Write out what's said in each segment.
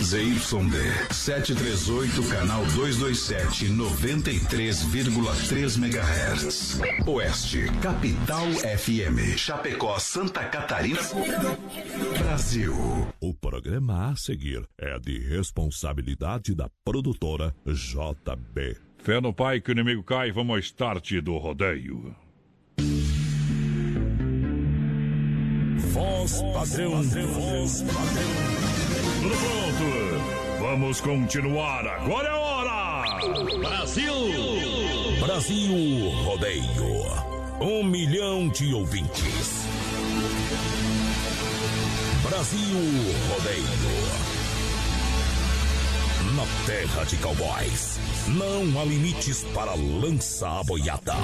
ZYD 738, canal 227, 93,3 MHz. Oeste, Capital FM. Chapecó, Santa Catarina. Brasil. O programa a seguir é de responsabilidade da produtora JB. Fé no pai que o inimigo cai, vamos ao start do rodeio. Voz padrão, voz padrão. Pronto? Vamos continuar. Agora é hora! Brasil! Brasil Rodeio. Um milhão de ouvintes. Brasil Rodeio. Na terra de cowboys, não há limites para lança a boiada.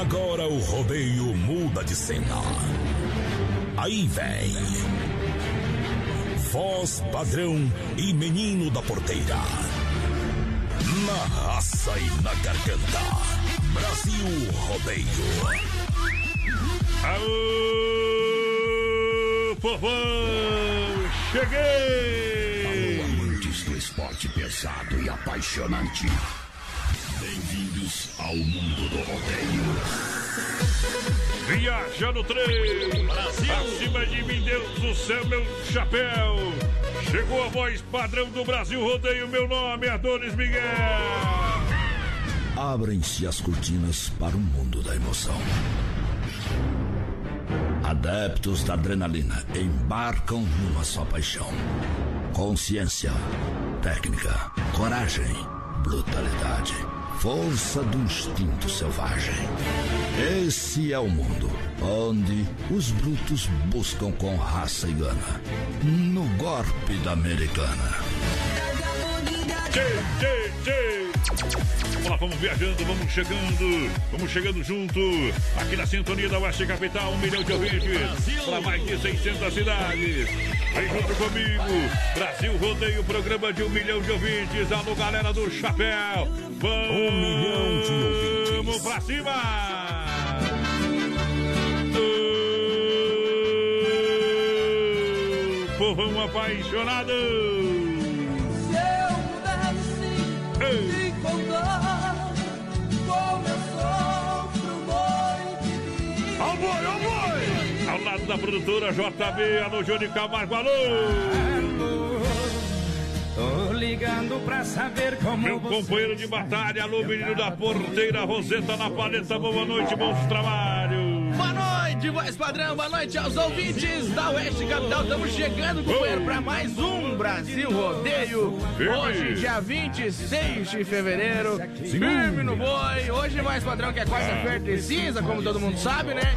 Agora o rodeio muda de cena. Aí vem. Voz padrão e menino da porteira. Na raça e na garganta. Brasil Rodeio. Aô, povão! Cheguei! Alô, amantes do esporte pesado e apaixonante. Bem-vindos ao mundo do rodeio. Viaja no trem! Brasil! Acima de mim, Deus do céu, meu chapéu! Chegou a voz padrão do Brasil Rodeio, meu nome é Adonis Miguel! Abrem-se as cortinas para o mundo da emoção. Adeptos da adrenalina embarcam numa só paixão. Consciência, técnica, coragem, brutalidade, força do instinto selvagem. Esse é o mundo onde os brutos buscam com raça e gana. No golpe da americana. Tchê, tchê, tchê. Vamos lá, vamos viajando, vamos chegando, vamos chegando junto, aqui na sintonia da Oeste Capital, um milhão de ouvintes, para mais de 600 cidades. Vem junto comigo, Brasil Rodeio, programa de um milhão de ouvintes, alô galera do Chapéu. Vamos, Um milhão de ouvintes. Vamos pra cima! Ô, Povão apaixonado! Se eu pudesse Ei. Da produtora JB, alô Júnior Camargo, alô! Tô ligando pra saber como Meu você companheiro de batalha, alô menino da porteira, Roseta na paleta, boa noite, bons trabalhos! Boa noite, voz padrão, boa noite aos ouvintes da Oeste Capital. Estamos chegando, companheiro, para mais um Brasil Rodeio. Firme. Hoje, dia 26 de fevereiro. Firme no boi. Hoje, voz padrão, que é quarta-feira de cinza, como todo mundo sabe, né?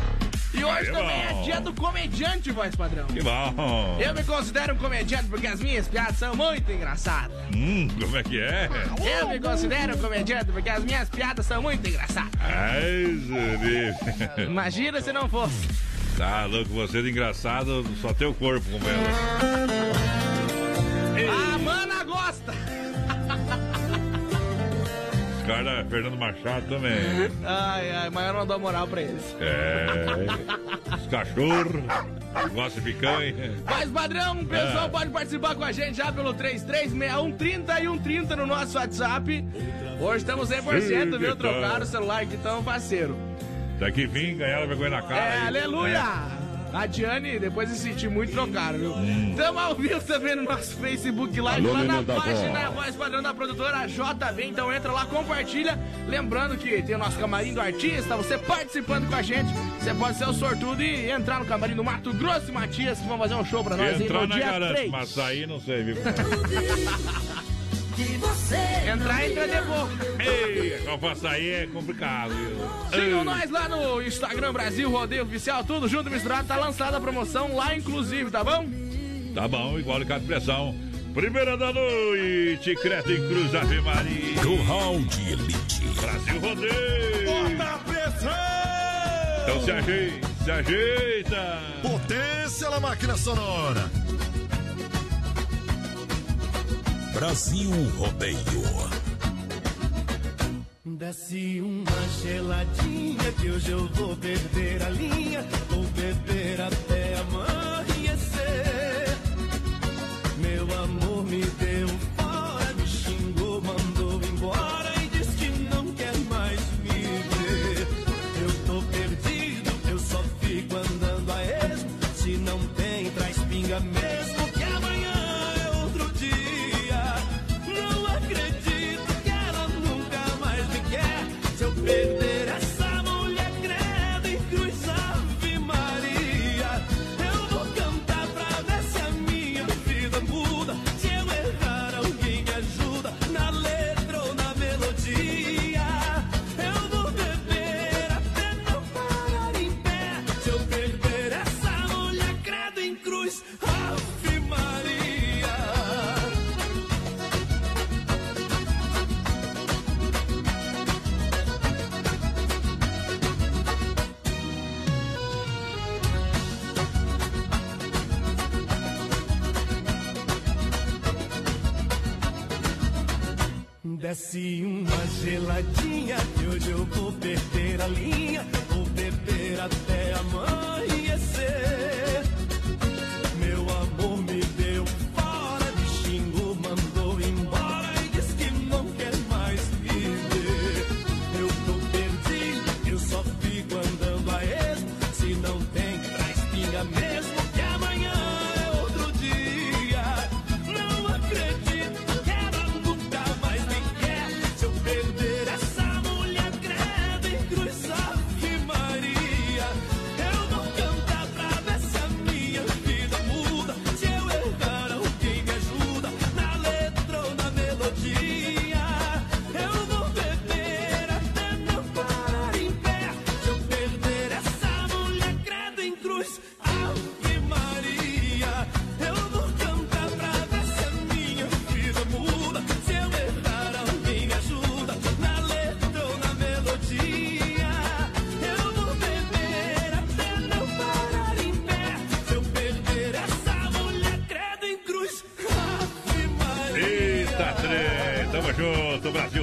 E hoje Aí, também é bom. dia do comediante, voz padrão. Que bom! Eu me considero um comediante porque as minhas piadas são muito engraçadas. Hum, como é que é? Eu me considero um comediante porque as minhas piadas são muito engraçadas. Ai, Zuri. Imagina se não fosse. Tá louco, você de engraçado, só teu corpo com ela. Os caras, Fernando Machado também. Ai, ai, mas eu não dou moral pra eles. É. Os cachorros, gosta de picanha. Mas, padrão, o pessoal Ah. pode participar com a gente já pelo 336130 e 130 no nosso WhatsApp. Hoje estamos 100%, Sim, viu? que tal? Trocaram o celular aqui, tão parceiro. Daqui vim, ganhar vergonha na cara. É, aí. aleluia! A Diane, depois de sentir muito, trocaram, viu? Estamos ao vivo também no nosso Facebook Live, Alô, lá na página voz. Padrão da Produtora JB. Então entra lá, compartilha. Lembrando que tem o nosso camarim do artista, você participando com a gente. Você pode ser o sortudo e entrar no camarim do Mato Grosso e Matias, que vão fazer um show pra nós Entrar na dia garante, 3. mas sair não sei, viu? Que você Entrar, entra de boca. Ei, só pra sair é complicado, viu? Sigam nós lá no Instagram Brasil Rodeio Oficial, tudo junto misturado. Tá lançada a promoção lá, inclusive, tá bom? Tá bom, igual de pressão. Primeira da noite, Creta e Cruz Ave Maria. Curral de Elite. Brasil Rodeio. Bota a pressão! Então se ajeita, se ajeita. Potência na máquina sonora. Brasil Rodeio. Desce uma geladinha que hoje eu vou beber a linha, vou beber até amanhecer. Meu amor me deu fora, me xingou, mandou embora e diz que não quer mais me ver. Eu tô perdido, eu só fico andando a esmo, se não tem, traz pinga mesmo. Desce uma geladinha que hoje eu vou perder a linha.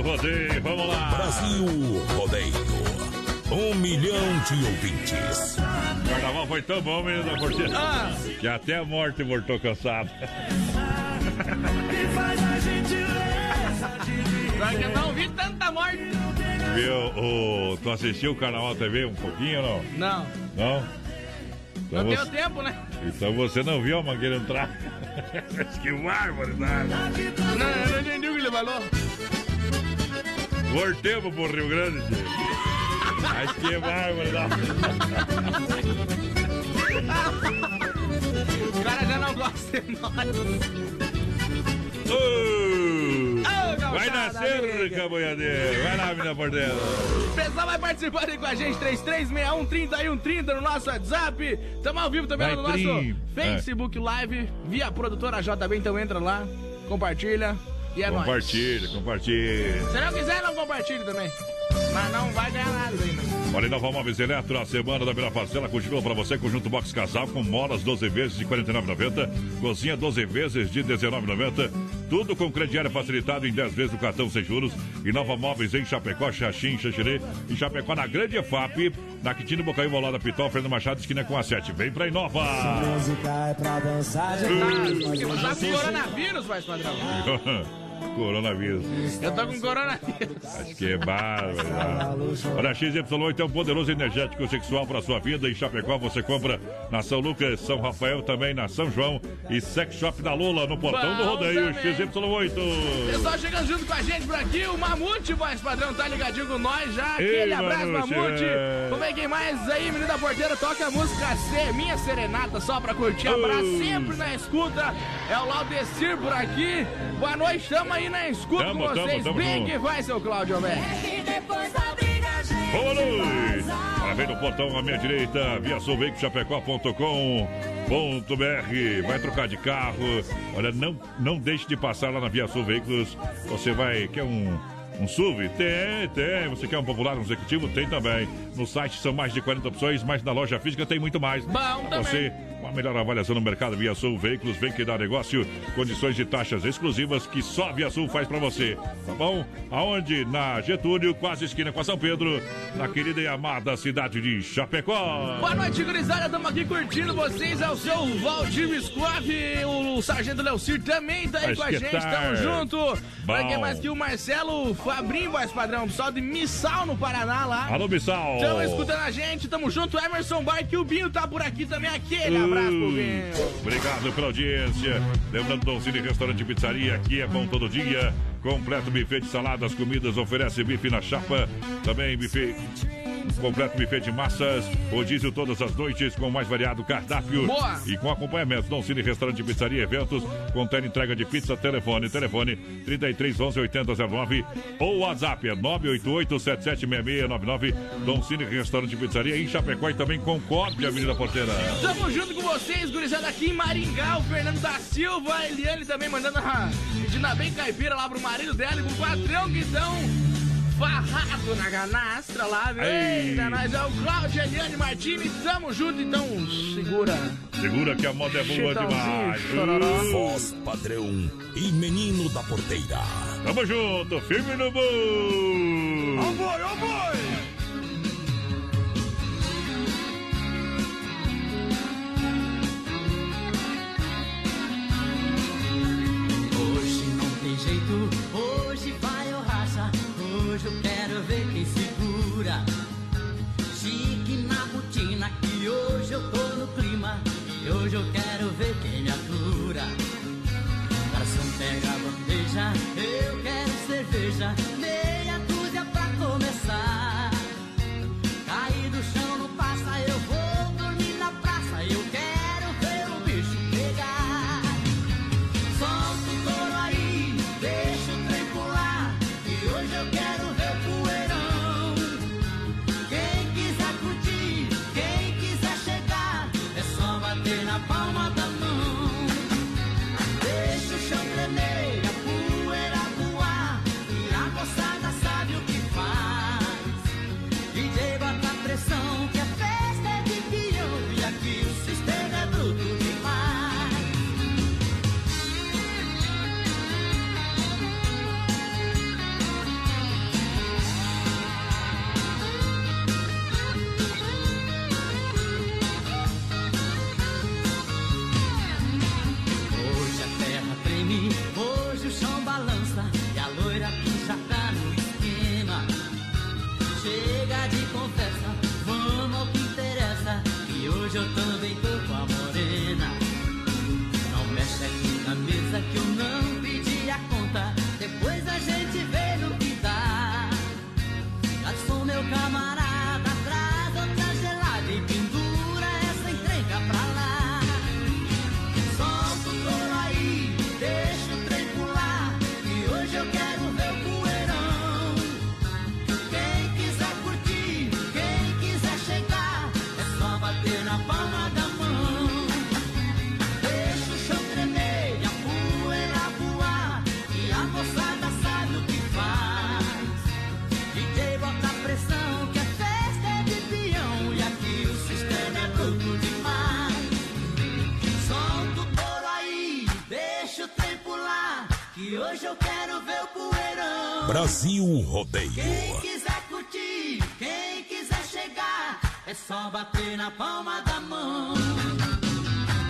Brasil Rodeio, vamos lá! Brasil Rodeio. Um milhão de ouvintes. O carnaval foi tão bom, menino da porteira, Ah. que até a morte voltou cansado. Pra que eu não vi tanta morte. Viu? O, tu assistiu o Carnaval TV um pouquinho ou não? Não, Não? Então não você, deu tempo, né? então você não viu a Mangueira entrar. que barbaridade! Não, eu não entendi o que ele falou. Voltemos pro Rio Grande, tio. Mas que barbaridade! O cara já não gosta de nós. Ô, Vai nascer, amiga. boiadeiro! Vai lá, menina porteira! O pessoal vai participando aí com a gente, 3361 3130 no nosso WhatsApp. Tamo ao vivo também Vai, no nosso. Facebook Live, via produtora JB, então entra lá, compartilha e é nóis. Compartilha, compartilha. Se não quiser, não compartilhe também. Mas não vai ganhar nada ainda. Olha, Nova Móveis Eletro, a semana da melhor parcela continua para você. Conjunto Box Casal com molas 12 vezes de R$ 49,90. Cozinha 12 vezes de R$ 19,90. Tudo com crediário facilitado em 10 vezes no cartão sem juros. E Nova Móveis em Chapecó, Xaxim, Xaxirê. Em Chapecó, na Grande EFAP. Na Quintino Bocaiúva, ao lado da Pitol, Fernando Machado, esquina com a 7. Vem pra Inova! Tá, tá com coronavírus, faz padrão. Coronavírus. Eu tô com coronavírus. Acho que é bárbaro. Olha, XY8 é um poderoso energético sexual para sua vida. Em Chapecó você compra na São Lucas, São Rafael, também na São João e Sex Shop da Lula, no portão do rodeio. também. XY8. Pessoal chegando junto com a gente por aqui, o Mamute, voz padrão, tá ligadinho com nós já. Ei, Aquele abraço, Mamute, Mamute. é. Vamos ver quem mais aí, menino da porteira, toca a música C, minha serenata, só pra curtir. Abraço Oh. sempre na escuta. É o Laudecir por aqui. Boa noite, tamo aí na escuta Tamo, com tamo, vocês. tamo Bem junto. que vai, seu Cláudio Alberto. Boa noite. Ela vem no portão à minha direita, via sulveicochapecó.com.br. Vai trocar de carro. Olha, não, não deixe de passar lá na Via Sul Veículos. Você vai. Quer um. Um SUV? Tem, tem. Você quer um popular, um executivo? Tem também. No site são mais de 40 opções, mas na loja física tem muito mais. Bom Pra também. Você, a melhor avaliação no mercado Via Sul Veículos, vem que dá negócio. Condições de taxas exclusivas que só a Via Sul faz pra você. Tá bom? Aonde? Na Getúlio, quase esquina com a São Pedro, na querida e amada cidade de Chapecó. Boa noite, gurizada. Estamos aqui curtindo vocês. É o seu Valdir Biscoff. O Sargento Leocir também tá aí Mas com a que gente. tal? Tamo junto. Pra quem mais que o Marcelo Fabrinho, voz padrão. Pessoal de Missal, no Paraná lá. Alô, Missal. Estão escutando a gente, tamo junto. Emerson Bike, o Binho tá por aqui também. Aquele Ô, abraço Vinho. Obrigado pela audiência. Lembrando, Dom Cine Restaurante e Pizzaria, aqui é bom todo dia. Completo buffet de saladas, comidas, oferece bife na chapa. Também buffet completo buffet de massas, rodízio todas as noites com mais variado cardápio Boa. e com acompanhamento. Dom Cine Restaurante Pizzaria Eventos, com entrega de pizza, telefone, telefone 33 11 8009 ou WhatsApp é 988 776699 Dom Cine Restaurante Pizzaria em Chapecó e também Concórdia, Avenida Porteira. Tamo junto com vocês, gurizada aqui em Maringá, o Fernando da Silva, a Eliane também mandando a pedindo bem caipira lá pro marido dela e pro patrão que estão farrado na ganastra lá. Eita, nós é o Cláudio Eliane Martini, tamo junto, então segura. Segura que a moda é boa demais. Uh, Voz padrão e menino da porteira. Tamo junto, firme no gol. Ó boi, ó boi! Hoje não tem jeito, Quero ver quem segura. Hoje eu quero ver o poeirão. Brasil Rodeio. Quem quiser curtir, quem quiser chegar, é só bater na palma da mão.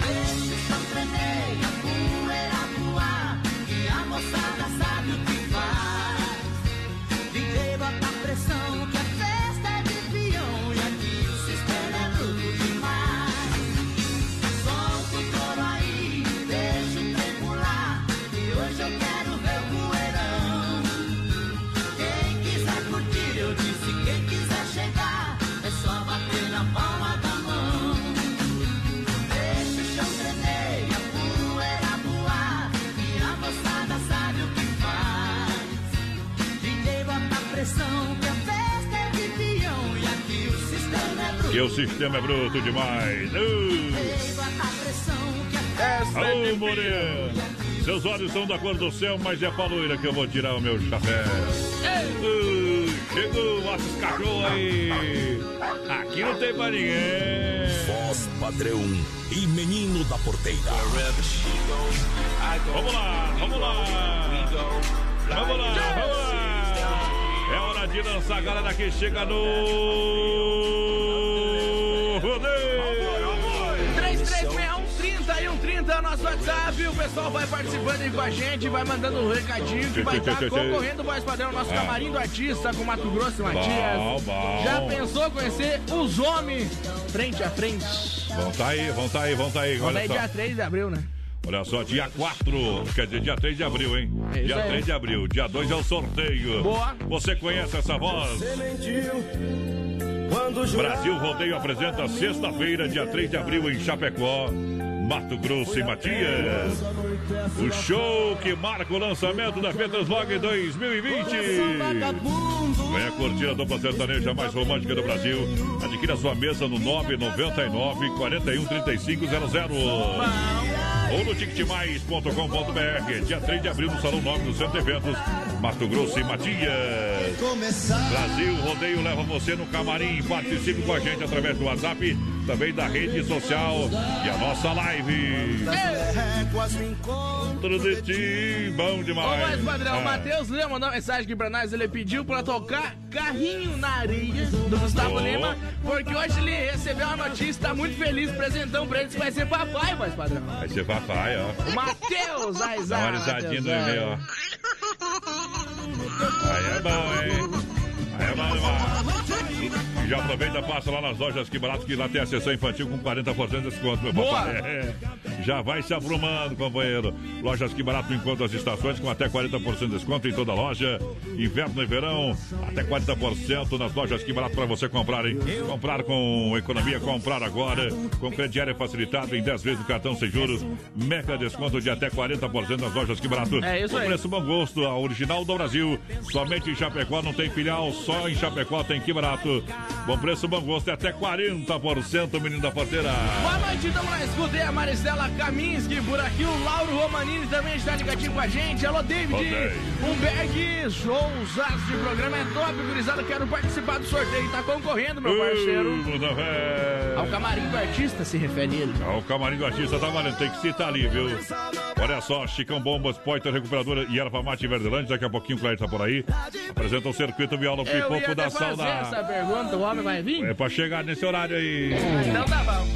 Deixa o chão tremer, a poeira voar. Que a moçada sabe o que faz. DJ bota pressão, que a E o sistema é bruto demais. Uh. DJ bota a pressão, que a festa é Alô, de Moreno! Seus olhos são da cor do céu, mas é pra loira que eu vou tirar o meu chapéu. Uh, chegou, bota os cachorros aí! Aqui não tem pra ninguém! Voz padrão e menino da porteira. Vamos lá, vamos lá! Vamos lá, vamos lá! É hora de lançar a galera que chega no. Rodeio! 3361 30 é o nosso WhatsApp. O pessoal vai participando aí com a gente, vai mandando um recadinho que vai estar concorrendo voz padrão no nosso camarim do artista com Mato Grosso e Matias. Bom, bom. Já pensou conhecer os homens frente a frente? Vão tá aí, vão tá aí, vão tá aí. Olha aí só. dia 3 de abril, né? Olha só, dia 4, quer dizer, dia 3 de abril, hein? É isso dia aí. 3 de abril. Dia 2 é o sorteio. Boa. Você conhece essa voz? Brasil Rodeio apresenta sexta-feira, dia 3 de abril, em Chapecó, Mato Grosso e Matias. O show que marca o lançamento da Petroslog 2020. Venha curtir a dupla sertaneja mais romântica do Brasil. Adquira sua mesa no 999 41 3500 ou no ticketmais.com.br. Dia 3 de abril no Salão 9 do Centro de Eventos, Mato Grosso e Matias. Brasil Rodeio leva você no camarim. Participe com a gente através do WhatsApp, também da rede social e a nossa live. Tudo de ti, bom Ô, demais. mas, padrão, o Matheus Lima mandou uma mensagem aqui pra nós. Ele pediu pra tocar Carrinho na Areia do Gustavo Oh. Lima, porque hoje ele recebeu uma notícia, tá muito feliz, presentão pra ele, que vai ser papai, mas, padrão. Vai ser papai, ó. Matheus Dá uma risadinha no e-mail, ó. Aí é bom, hein? É. E já aproveita, passa lá nas lojas que barato, que lá tem a sessão infantil com 40% de desconto, meu Boa. papai. É. Já vai se aprumando, companheiro. Lojas que barato enquanto as estações com até 40% de desconto em toda loja. Inverno e verão, até 40% nas lojas que barato para você comprar, hein? Comprar com economia, comprar agora. Com crediário facilitado em 10 vezes no cartão sem juros. Mega desconto de até 40% nas lojas que barato. É isso aí. preço bom gosto, a original do Brasil. Somente em Chapecó não tem filial, só em Chapecó tem que barato. Bom preço, bom gosto, é até 40%, menino da porteira. Boa noite, estamos na escuta. E a Maristela Kaminski por aqui. O Lauro Romanini também está ligadinho com a gente. Alô, David. Rodeio. Humberg, shows de programa é top, gurizada. Quero participar do sorteio. Tá concorrendo, meu parceiro. Uh. Ao camarim do artista se refere ele. Ah, O camarim do artista tá valendo, tem que citar ali, viu? Olha só, Chicão Bombas, Poiter Recuperadora e Erva Mate Verdelândia, daqui a pouquinho o Cleide tá por aí. Apresenta o circuito Viola Eu ia Pipoco da fazer Sauna. essa pergunta, o homem vai vir? É pra chegar nesse horário aí. Então tá bom.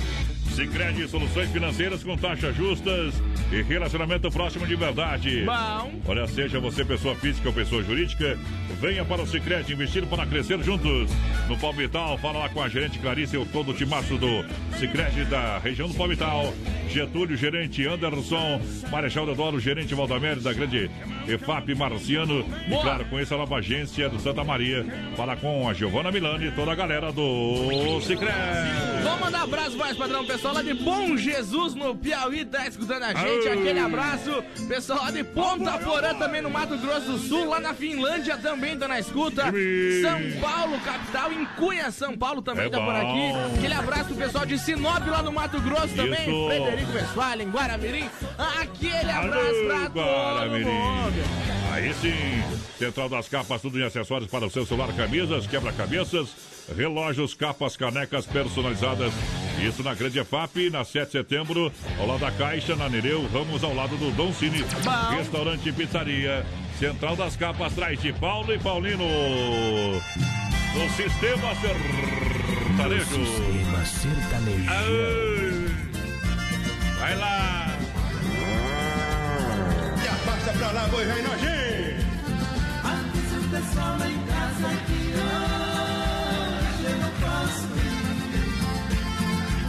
Sicredi soluções financeiras com taxas justas e relacionamento próximo de verdade. Bom. Olha, seja você pessoa física ou pessoa jurídica, venha para o Sicredi investir para crescer juntos. No Palmital, fala lá com a gerente Clarice, o todo o timaço do Sicredi da região do Palmital. Getúlio, gerente Anderson, Marechal Deodoro, gerente Valdamério da grande EFAP Marciano. E Boa. claro, conheça a nova agência do Santa Maria. Fala com a Giovana Milani e toda a galera do Sicredi. Vamos mandar abraço mais, padrão. Pessoal lá de Bom Jesus no Piauí tá escutando a gente. Ai. Aquele abraço. Pessoal lá de Ponta Porã também no Mato Grosso do Sul. Lá na Finlândia também tá na escuta. São Paulo, capital. Em Cunha, São Paulo também É tá por bom. aqui. Aquele abraço pessoal de Sinop lá no Mato Grosso também. Isso. Frederico Westphalen, Guaramirim. Aquele abraço Alô, pra todo Guaramirim. mundo. Aí sim, Central das Capas, tudo em acessórios para o seu celular, camisas, quebra-cabeças, relógios, capas, canecas personalizadas. Isso na Grande EFAP, na 7 de setembro, ao lado da Caixa, na Nereu, Ramos, ao lado do Dom Cine, Bom. restaurante e pizzaria. Central das Capas, atrás de Paulo e Paulino. No Sistema Sertanejo. Sistema sertanejo. Ai. Vai lá. E afasta pra lá, boi rei nojinho. Avisa o pessoal lá em casa que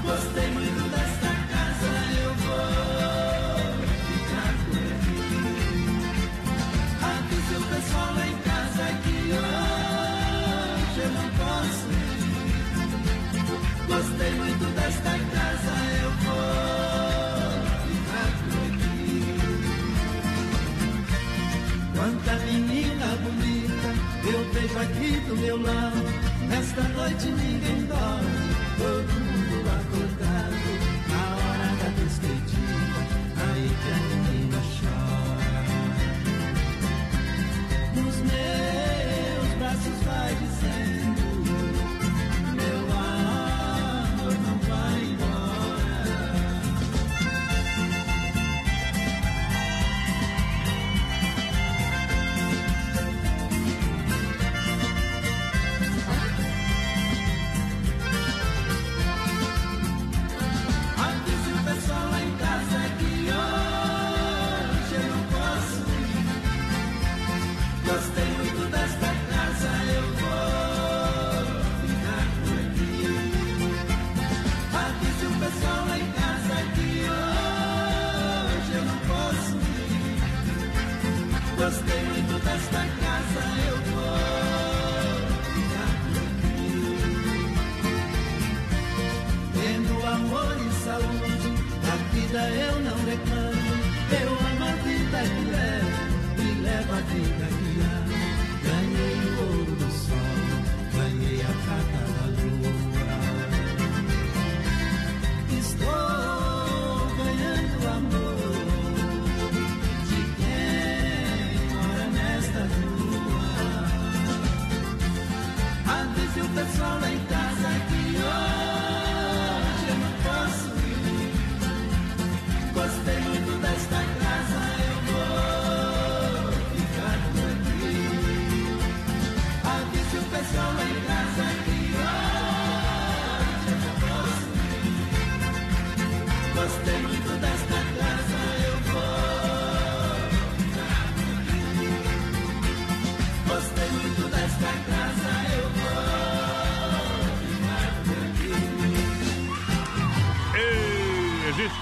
Gostei muito desta casa, eu vou ficar por aqui. Avisa o pessoal em casa que hoje eu não posso ir. Gostei muito desta casa, eu vou ficar por aqui. Quanta menina bonita eu vejo aqui do meu lado. Nesta noite ninguém dorme,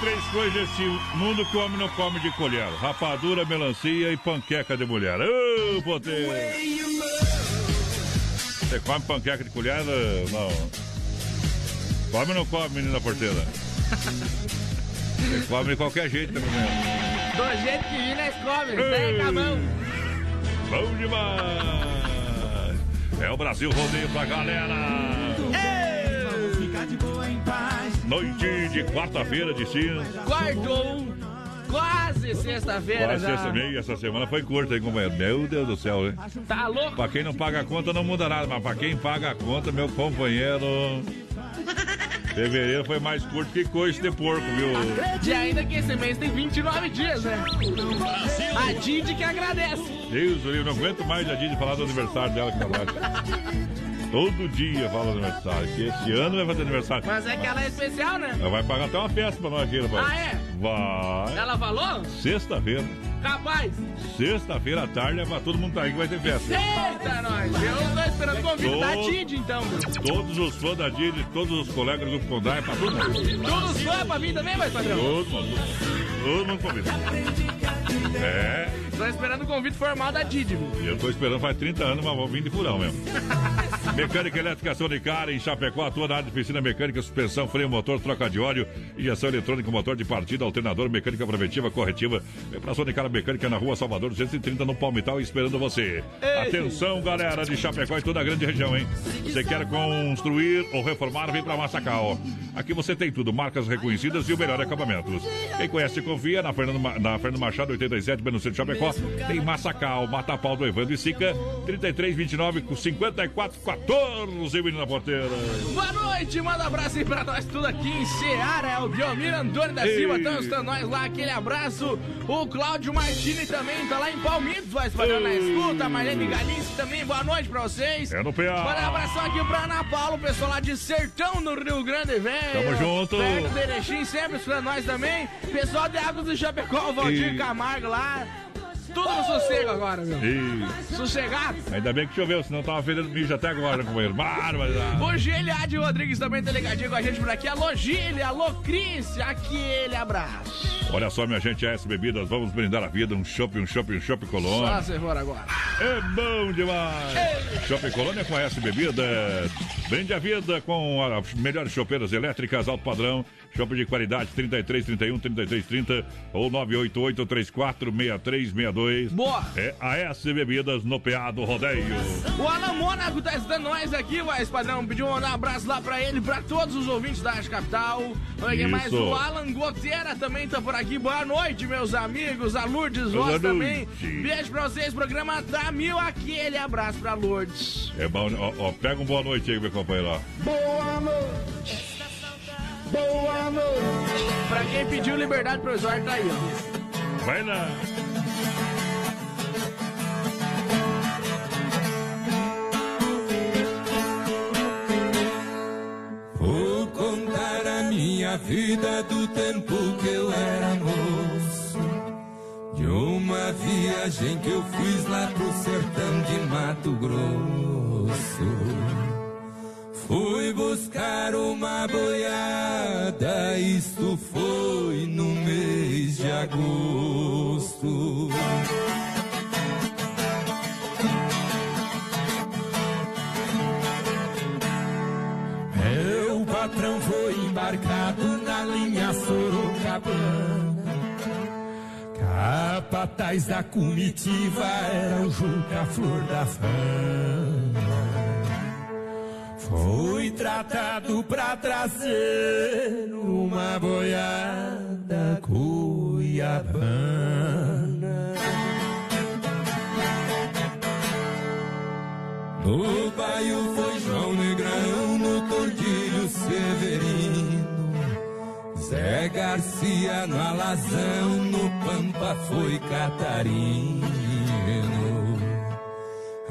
três coisas nesse mundo que o homem não come de colher: rapadura, melancia e panqueca de mulher. Ô, poder! Você come panqueca de colher? Não. Come ou não come, menina porteira? Você come de qualquer jeito, pelo menos. Do jeito que vir, nós come. Pega a mão. Bom demais! É o Brasil rodeio pra galera! Noite de quarta-feira de cinza. Quarto, quase sexta-feira Quase já. sexta meia, essa semana foi curta, hein, companheiro? Meu Deus do céu, hein? Tá louco? Pra quem não paga a conta não muda nada, mas pra quem paga a conta, meu companheiro. Fevereiro foi mais curto que coice de porco, viu? E ainda que esse mês tem 29 dias, né? A Didi que agradece. Deus, eu não aguento mais a Didi falar do aniversário dela que tá Todo dia fala aniversário. Que esse ano vai fazer aniversário. Mas é que ela é especial, né? Ela vai pagar até uma festa pra nós aqui, rapaz. Ah, é? Vai. Ela falou? Sexta-feira. Rapaz, Sexta-feira à tarde é pra todo mundo tá aí que vai ter festa. eita nós. Eu tô esperando o convite da Tô- Didi, então. Todos os fãs da Didi, todos os colegas do Condai, é pra todo mundo. Todos fãs pra vir também, mas padrão. Todo mundo. Todo mundo convida. É, Tô esperando o convite formal da Didi, viu? eu tô esperando faz 30 anos, mas vou vir de furão mesmo. Mecânica elétrica Sonicar em Chapecó, atua na área de oficina mecânica, suspensão, freio, motor, troca de óleo, injeção eletrônica, motor de partida, alternador, mecânica preventiva, corretiva. Vem pra Sonicar Mecânica na rua Salvador 230 no Palmital esperando você. Atenção, galera de Chapecó e toda a grande região, hein? Você quer construir ou reformar, vem pra Massacal. Aqui você tem tudo, marcas reconhecidas e o melhor acabamentos. Quem conhece, confia na Fernando, na Fernando Machado 87, bem no centro de Chapecó. Tem Massacal, Matapau do Evandro e Sica, 33, 29, 54, 14, menina porteira. Boa noite, manda abraço aí pra nós tudo aqui em Seara. É o Biomir Antônio da Silva, estão estando nós lá, aquele abraço. O Cláudio Martini também tá lá em Palmitos, vai espalhando na escuta. Marlene Galinski também, boa noite pra vocês. É no PA. Manda um abração aqui pra Ana Paula, o pessoal lá de Sertão, no Rio Grande, velho. Tamo junto. Perto do Erechim, sempre escutando nós também. Pessoal de Águas do Chapecó, o Valdir E- Camargo lá. Tudo no sossego agora, meu. E Sossegado. ainda bem que choveu, senão tava fedendo mijo até agora, companheiro. Bárbaro. O Giliade Rodrigues também tá ligadinho com a gente por aqui. Alô, Gile, alô, Cris, aquele abraço. Olha só, minha gente, AS Bebidas, vamos brindar a vida. Um shopping, um shopping, um shopping Só Colônia. se for agora. É bom demais! Shopping Colônia com AS Bebidas. Brinde a vida com as melhores chopeiras elétricas, alto padrão. Shopping de qualidade 33 31 33 30 ou 988 34 63 62. Boa! É AS Bebidas no PA do Rodeio. O Alan Mônaco tá estando nós aqui, vai, padrão. Pediu um abraço lá pra ele, pra todos os ouvintes da Rádio Capital. Olha mais? O Alan Goteira também tá por aqui. Boa noite, meus amigos. A Lourdes Boa Voz também. Beijo pra vocês. Programa tá mil. Aquele abraço pra Lourdes. É bom, ó, ó, pega um boa noite aí, meu companheiro. Boa noite. Boa noite. Pra quem pediu liberdade provisória, tá aí, ó. Vai lá. Vou contar a minha vida do tempo que eu era moço. De uma viagem que eu fiz lá pro sertão de Mato Grosso. Fui buscar uma boiada, isto foi no mês de agosto. Meu patrão foi embarcado na linha Sorocabana. Capataz da comitiva era o Juca Flor da Fama. Fui tratado pra trazer uma boiada cuiabana. No baio foi João Negrão, no Tordilho Severino. Zé Garcia no Alazão, no Pampa foi Catarino.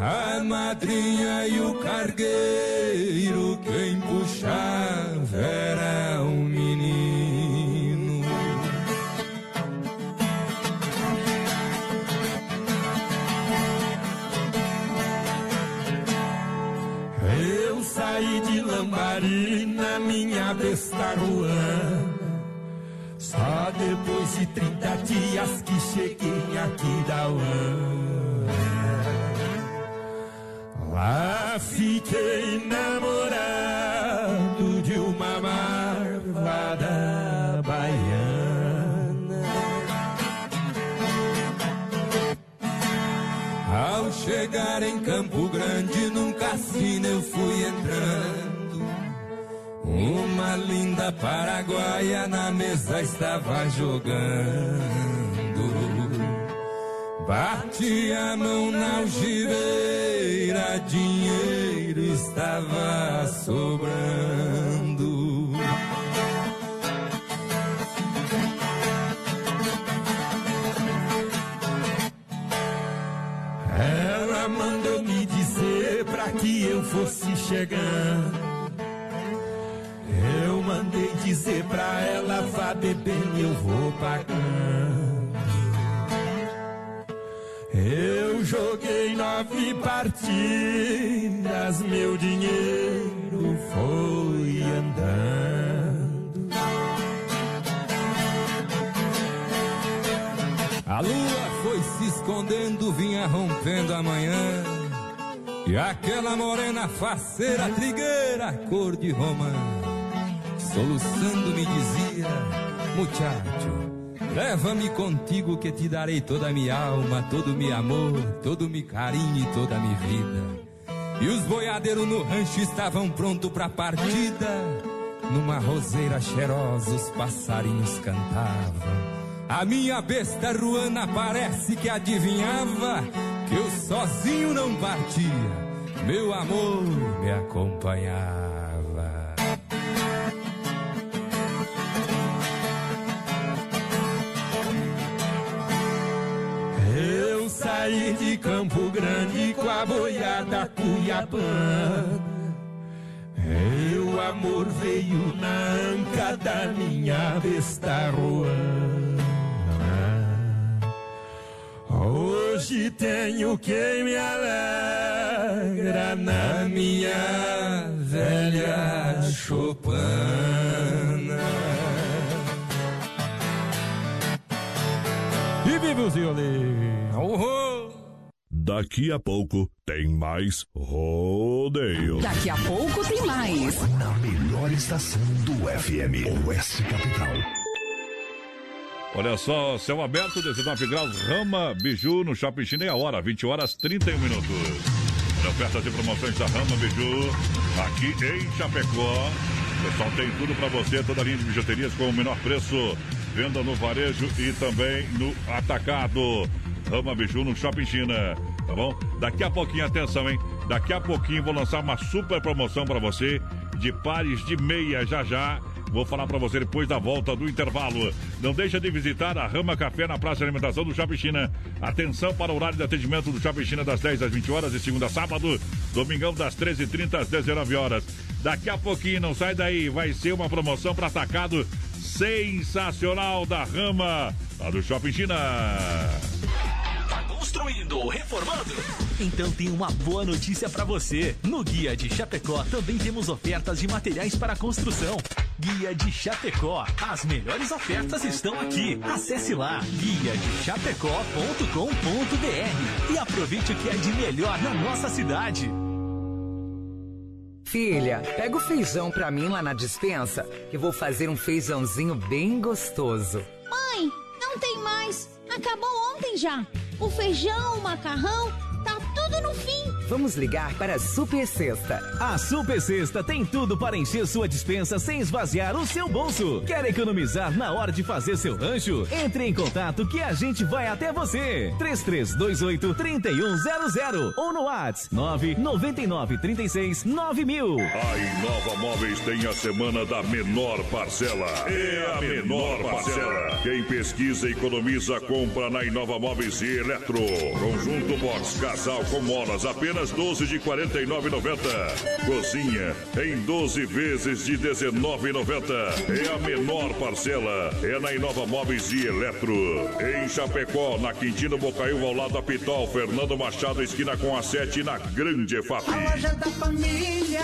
A madrinha e o cargueiro, quem puxava era um menino. Eu saí de Lambari na minha besta ruana. Só depois de 30 dias que cheguei aqui da UAN. Lá fiquei namorado de uma marvada baiana. Ao chegar em Campo Grande, num cassino eu fui entrando. Uma linda paraguaia na mesa estava jogando. Bati a mão na algibeira, dinheiro estava sobrando. Ela mandou me dizer pra que eu fosse chegando. Eu mandei dizer pra ela, vá bebendo, eu vou pagando. Eu joguei nove partidas, meu dinheiro foi andando. A lua foi se escondendo, vinha rompendo a manhã. E aquela morena faceira, trigueira, cor de romã, soluçando me dizia, muchacho, Leva-me contigo que te darei toda a minha alma, todo o meu amor, todo o meu carinho e toda a minha vida. E os boiadeiros no rancho estavam prontos pra partida. Numa roseira cheirosa os passarinhos cantavam. A minha besta ruana parece que adivinhava que eu sozinho não partia. Meu amor me acompanhava. Saí de Campo Grande com a boiada Cuiabana. Meu amor veio na anca da minha besta ruana. Hoje tenho quem me alegra na minha velha chopana. E vive os violinos! Daqui a pouco tem mais rodeio. Daqui a pouco tem mais. Na melhor estação do FM, Oeste Capital. Olha só, céu aberto, 19 graus, Rama Biju no Shopping China é a hora, 20 horas 31 minutos. Ofertas e promoções da Rama Biju, aqui em Chapecó. O pessoal tem tudo para você, toda a linha de bijuterias com o menor preço. Venda no varejo e também no atacado. Rama Biju no Shopping China, tá bom? Daqui a pouquinho, atenção, hein? Daqui a pouquinho vou lançar uma super promoção para você de pares de meia já já. Vou falar para você depois da volta do intervalo. Não deixa de visitar a Rama Café na Praça de Alimentação do Shopping China. Atenção para o horário de atendimento do Shopping China das 10 às 20 horas de segunda a sábado, domingão das 13h30 às 19 horas. Daqui a pouquinho, não sai daí, vai ser uma promoção para atacado sensacional da Rama, lá do Shopping China. Construindo ou reformando? Então tem uma boa notícia para você. No Guia de Chapecó também temos ofertas de materiais para construção. Guia de Chapecó. As melhores ofertas estão aqui. Acesse lá guiadechapecó.com.br e aproveite o que é de melhor na nossa cidade. Filha, pega o feijão pra mim lá na dispensa, que vou fazer um feijãozinho bem gostoso. Mãe, não tem mais. Acabou ontem já. O feijão, o macarrão, tá tudo no fim. Vamos ligar para a Super Sexta. A Super Sexta tem tudo para encher sua dispensa sem esvaziar o seu bolso. Quer economizar na hora de fazer seu rancho? Entre em contato que a gente vai até você. 3328 3100 ou no WhatsApp 999 36 9000. A Inova Móveis tem a semana da menor parcela. É a menor parcela. Quem pesquisa e economiza, compra na Inova Móveis e Eletro. Conjunto Box Casal com molas apenas 12 de 49,90. Cozinha em 12 vezes de 19,90. É a menor parcela. É na Inova Móveis e Eletro. Em Chapecó, na Quintino Bocaiúva, ao lado da Pitol, Fernando Machado, esquina com a 7 na Grande EFAP. Loja da família.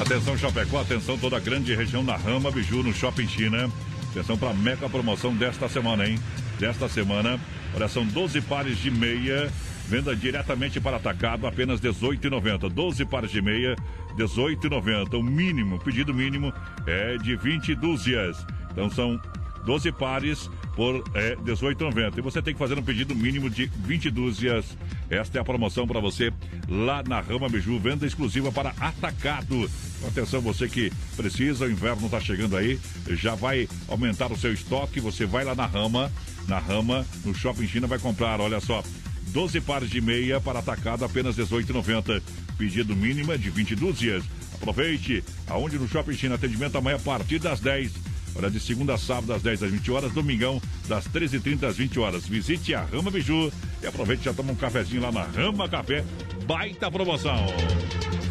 Atenção Chapecó, atenção toda a grande região na Rama Biju no Shopping China. Atenção para a mega promoção desta semana, hein? Desta semana, olha, são 12 pares de meia, venda diretamente para atacado, apenas R$ 18,90. 12 pares de meia, R$ 18,90. O mínimo, o pedido mínimo é de 20 dúzias. Então são 12 pares por é, 18,90. E você tem que fazer um pedido mínimo de 20 dúzias. Esta é a promoção para você lá na Rama Biju, venda exclusiva para atacado. Atenção, você que precisa, o inverno está chegando aí, já vai aumentar o seu estoque. Você vai lá na Rama, na Rama, no Shopping China, vai comprar, olha só, 12 pares de meia para atacado, apenas 18,90. Pedido mínimo é de 20 dúzias. Aproveite, aonde no Shopping China, atendimento amanhã a partir das 10. Hora de segunda a sábado, das 10 às 20 horas, domingão, das 13h30 às 20 horas. Visite a Rama Biju e aproveite já toma um cafezinho lá na Rama Café. Baita promoção!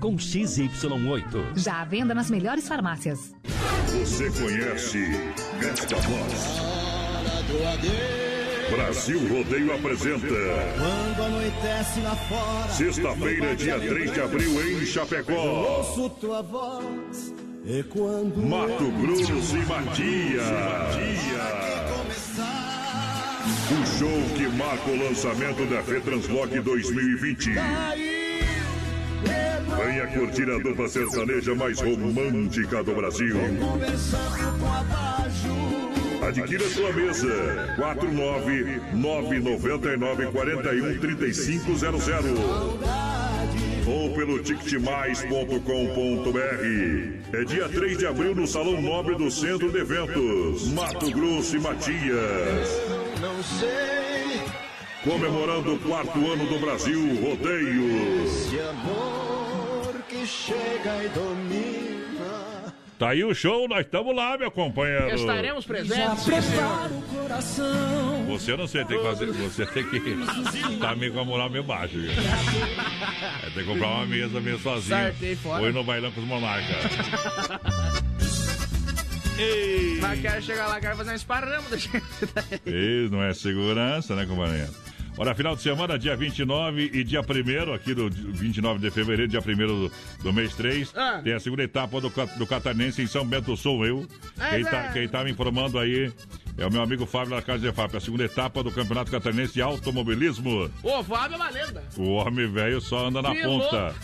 com XY8. Já à venda nas melhores farmácias. Você conhece esta voz? Brasil Rodeio apresenta. Quando anoitece lá fora. Sexta-feira, dia 3 de abril, em Eu Chapecó. ouço tua voz. E quando. Mato Grosso e Matias. O show que marca o lançamento da Retranslock 2020. Venha curtir a dupla sertaneja mais romântica do Brasil. Adquira sua mesa. 49999413500 ou pelo ticketmais.com.br. É dia 3 de abril no Salão Nobre do Centro de Eventos, Mato Grosso e Matias. Não sei. Comemorando o quarto ano do Brasil Rodeio. Chega e domina. Tá aí o show, nós estamos lá, meu companheiro. Estaremos Já presentes. prepara o coração. Você não sei, tem que fazer. Você tem que. Tá meio com a moral meio baixa, viu? É, tem que comprar uma mesa meio sozinho. Sartei fora. Ou no bailão com os monarcas. Mas quero chegar lá, quero fazer um esparramo da gente. Isso não é segurança, né, companheiro? Olha, final de semana, dia 29 e dia 1 aqui do 29 de fevereiro, dia 1 do, do mês 3, Ah. tem a segunda etapa do, do Catarinense em São Bento Sul, eu. É, Quem tá, quem tá me informando aí é o meu amigo Fábio da Casa de FAP, a segunda etapa do Campeonato Catarinense de Automobilismo. Ô, Fábio é uma lenda. O homem velho só anda na ponta.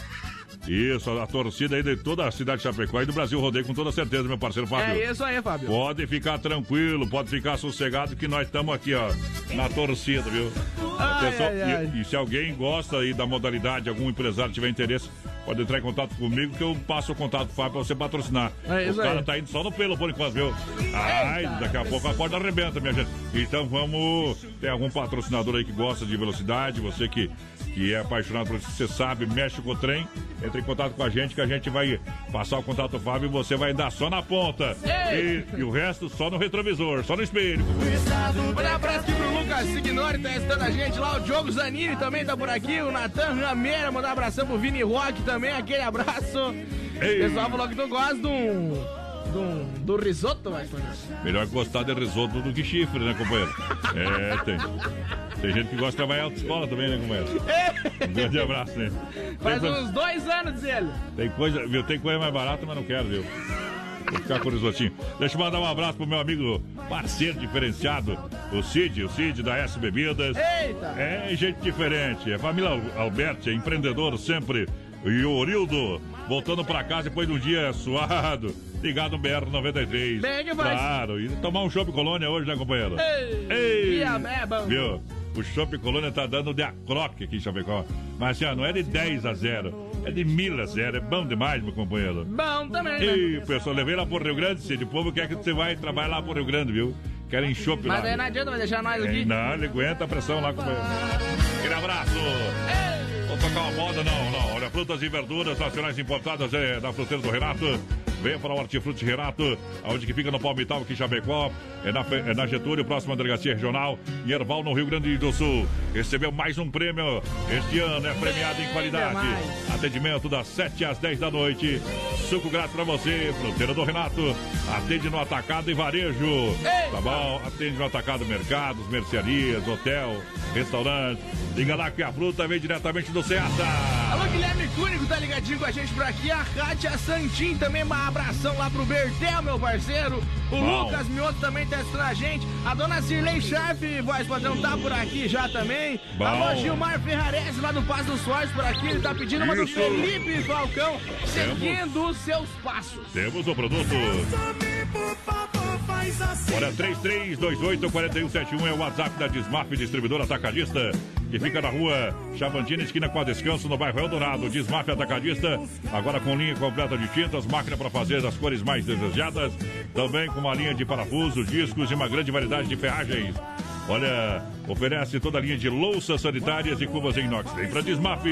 Isso, a torcida aí de toda a cidade de Chapecó e do Brasil Rodeio, com toda certeza, meu parceiro Fábio. É isso aí, Fábio. Pode ficar tranquilo, pode ficar sossegado que nós estamos aqui, ó, na torcida, viu? Ai, Atenção, ai, ai. E, e se alguém gosta aí da modalidade, algum empresário tiver interesse, pode entrar em contato comigo que eu passo o contato do Fábio pra você patrocinar. É isso o cara tá indo só no pelo por enquanto, viu? Ai, daqui a pouco a porta arrebenta, minha gente. Então vamos. Tem algum patrocinador aí que gosta de velocidade? Você que, que é apaixonado por isso, você sabe, mexe com o trem, entre em contato com a gente que a gente vai passar o contato do Fábio e você vai dar só na ponta. E, e o resto só no retrovisor, só no espelho. Mandar um abraço aqui pro Lucas Signori, tá estando a gente lá. O Diogo Zanini também tá por aqui. O Natan Rameira, mandar um abração pro Vini Rock também. Aquele abraço. Ei. O pessoal falou que não gosta de um. um- do risoto, mas. Melhor gostar de risoto do que chifre, né, companheiro? É, tem. Tem gente que gosta de trabalhar em autoescola também, né, companheiro? Um grande abraço, né? Tem Faz coisa- uns dois anos, ele. Tem coisa, viu? Tem coisa mais barata, mas não quero, viu? Vou ficar com o risotinho. Deixa eu mandar um abraço pro meu amigo parceiro diferenciado, o Cid, o Cid da S Bebidas. Eita! É gente diferente. É família Al- Alberti, é empreendedor sempre. E o Orildo, voltando pra casa depois de um dia suado, ligado no BR-93. Bem que faz. Claro, e tomar um chopp colônia hoje, né, companheiro? Ei! Ei! Beba. Viu? O Chopp Colônia tá dando de acroque aqui em Chapecó. Mas assim, ó, não é de 10 a 0, é de 1000 a 0. É bom demais, meu companheiro. Bom também, né? E pessoal, levei lá pro Rio Grande, Cid. O povo quer que você vai trabalhar lá pro Rio Grande, viu? Querem chopp lá. Mas aí não adianta, vai deixar nós É, aqui. Não, ele aguenta a pressão lá, companheiro. Aquele abraço. Vou tocar uma moda, não, não. Olha, frutas e verduras nacionais importadas é da fruteira do Renato. Venha para o Hortifruti Renato, onde que fica no Palmital, aqui em Chapecó. É na, é na Getúlio, próxima delegacia regional. Em Erval, no Rio Grande do Sul. Recebeu mais um prêmio. Este ano é premiado em qualidade. Atendimento das 7 às 10 da noite. Suco grátis para você, fruteira do Renato. Atende no atacado e varejo. Tá bom? Atende no atacado mercados, mercearias, hotel, restaurante. Liga lá que a fruta vem diretamente do Ceasa. Alô, Guilherme Cúnico, tá ligadinho com a gente por aqui. A Kátia Santin também, um abração lá pro Bertel, meu parceiro. O Bom. Lucas Mioto também tá assistindo a gente. A dona Cirlei Sharp, voz padrão, tá por aqui já também. Bom. Alô, Gilmar Ferrarese, lá do Passo dos Fortes, por aqui. Ele tá pedindo uma do Isso. Felipe Falcão, seguindo os seus passos. Temos o produto. Olha, 3328-4171 é o WhatsApp da Desmaf Distribuidora Atacadista, que fica na rua Chavantina, esquina com a Descanso, no bairro Eldorado. Desmaf Atacadista, agora com linha completa de tintas, máquina para fazer as cores mais desejadas, também com uma linha de parafuso, discos e uma grande variedade de ferragens. Olha, oferece toda a linha de louças sanitárias e cubas em inox. Vem pra Desmaf,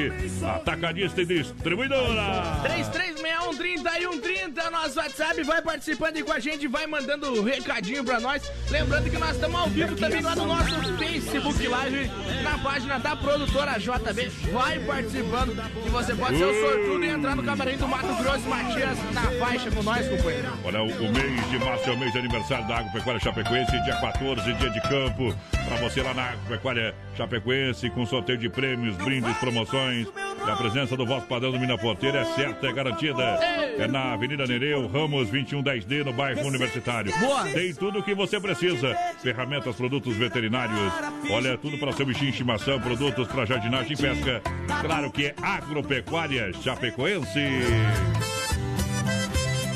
Atacadista e Distribuidora. 3361-3130 é o nosso WhatsApp. Vai participando aí com a gente, vai mandando um recadinho pra nós. Lembrando que nós estamos ao vivo também lá no nosso Facebook Live, na página da produtora JB. Vai participando e você pode ser o sortudo e entrar no camarim do Mato Grosso Matias na faixa com nós, companheiro. Olha, o, o mês de março é o mês de aniversário da Agropecuária Chapecoense, dia 14, dia de campo. Pra você lá na Agropecuária Chapecoense, com sorteio de prêmios, brindes, promoções. E a presença do vosso padrão do Mina Porteira é certa, é garantida. É na Avenida Nereu, Ramos 2110D, no bairro Universitário. Boa. Tem tudo o que você precisa: ferramentas, produtos veterinários. Olha, tudo para seu bichinho de estimação, produtos para jardinagem e pesca. Claro que é Agropecuária Chapecoense.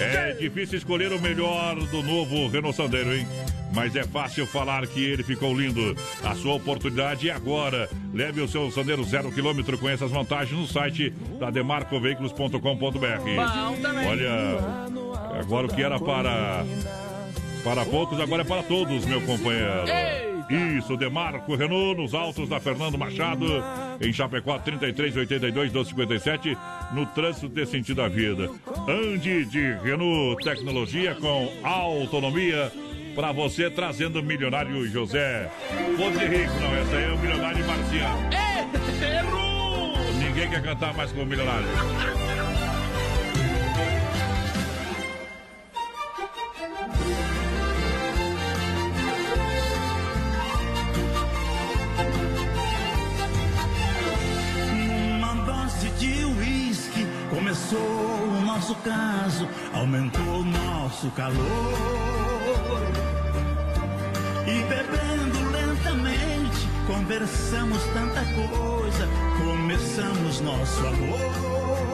É difícil escolher o melhor do novo Renault Sandero, hein? Mas é fácil falar que ele ficou lindo. A sua oportunidade é agora. Leve o seu Sandero zero quilômetro com essas vantagens no site da demarcoveículos.com.br. Olha, agora o que era para para poucos, agora é para todos, meu companheiro. Isso, Demarco Renault, nos altos da Fernando Machado, em Chapecó, 3382 257, no trânsito desse sentido da vida. Ande de Renault Tecnologia com autonomia para você, trazendo o milionário José. Fosse rico, não, essa aí é o milionário Marciano. Errou! Ninguém quer cantar mais com o milionário. Aumentou nosso calor. E bebendo lentamente, conversamos tanta coisa, começamos nosso amor.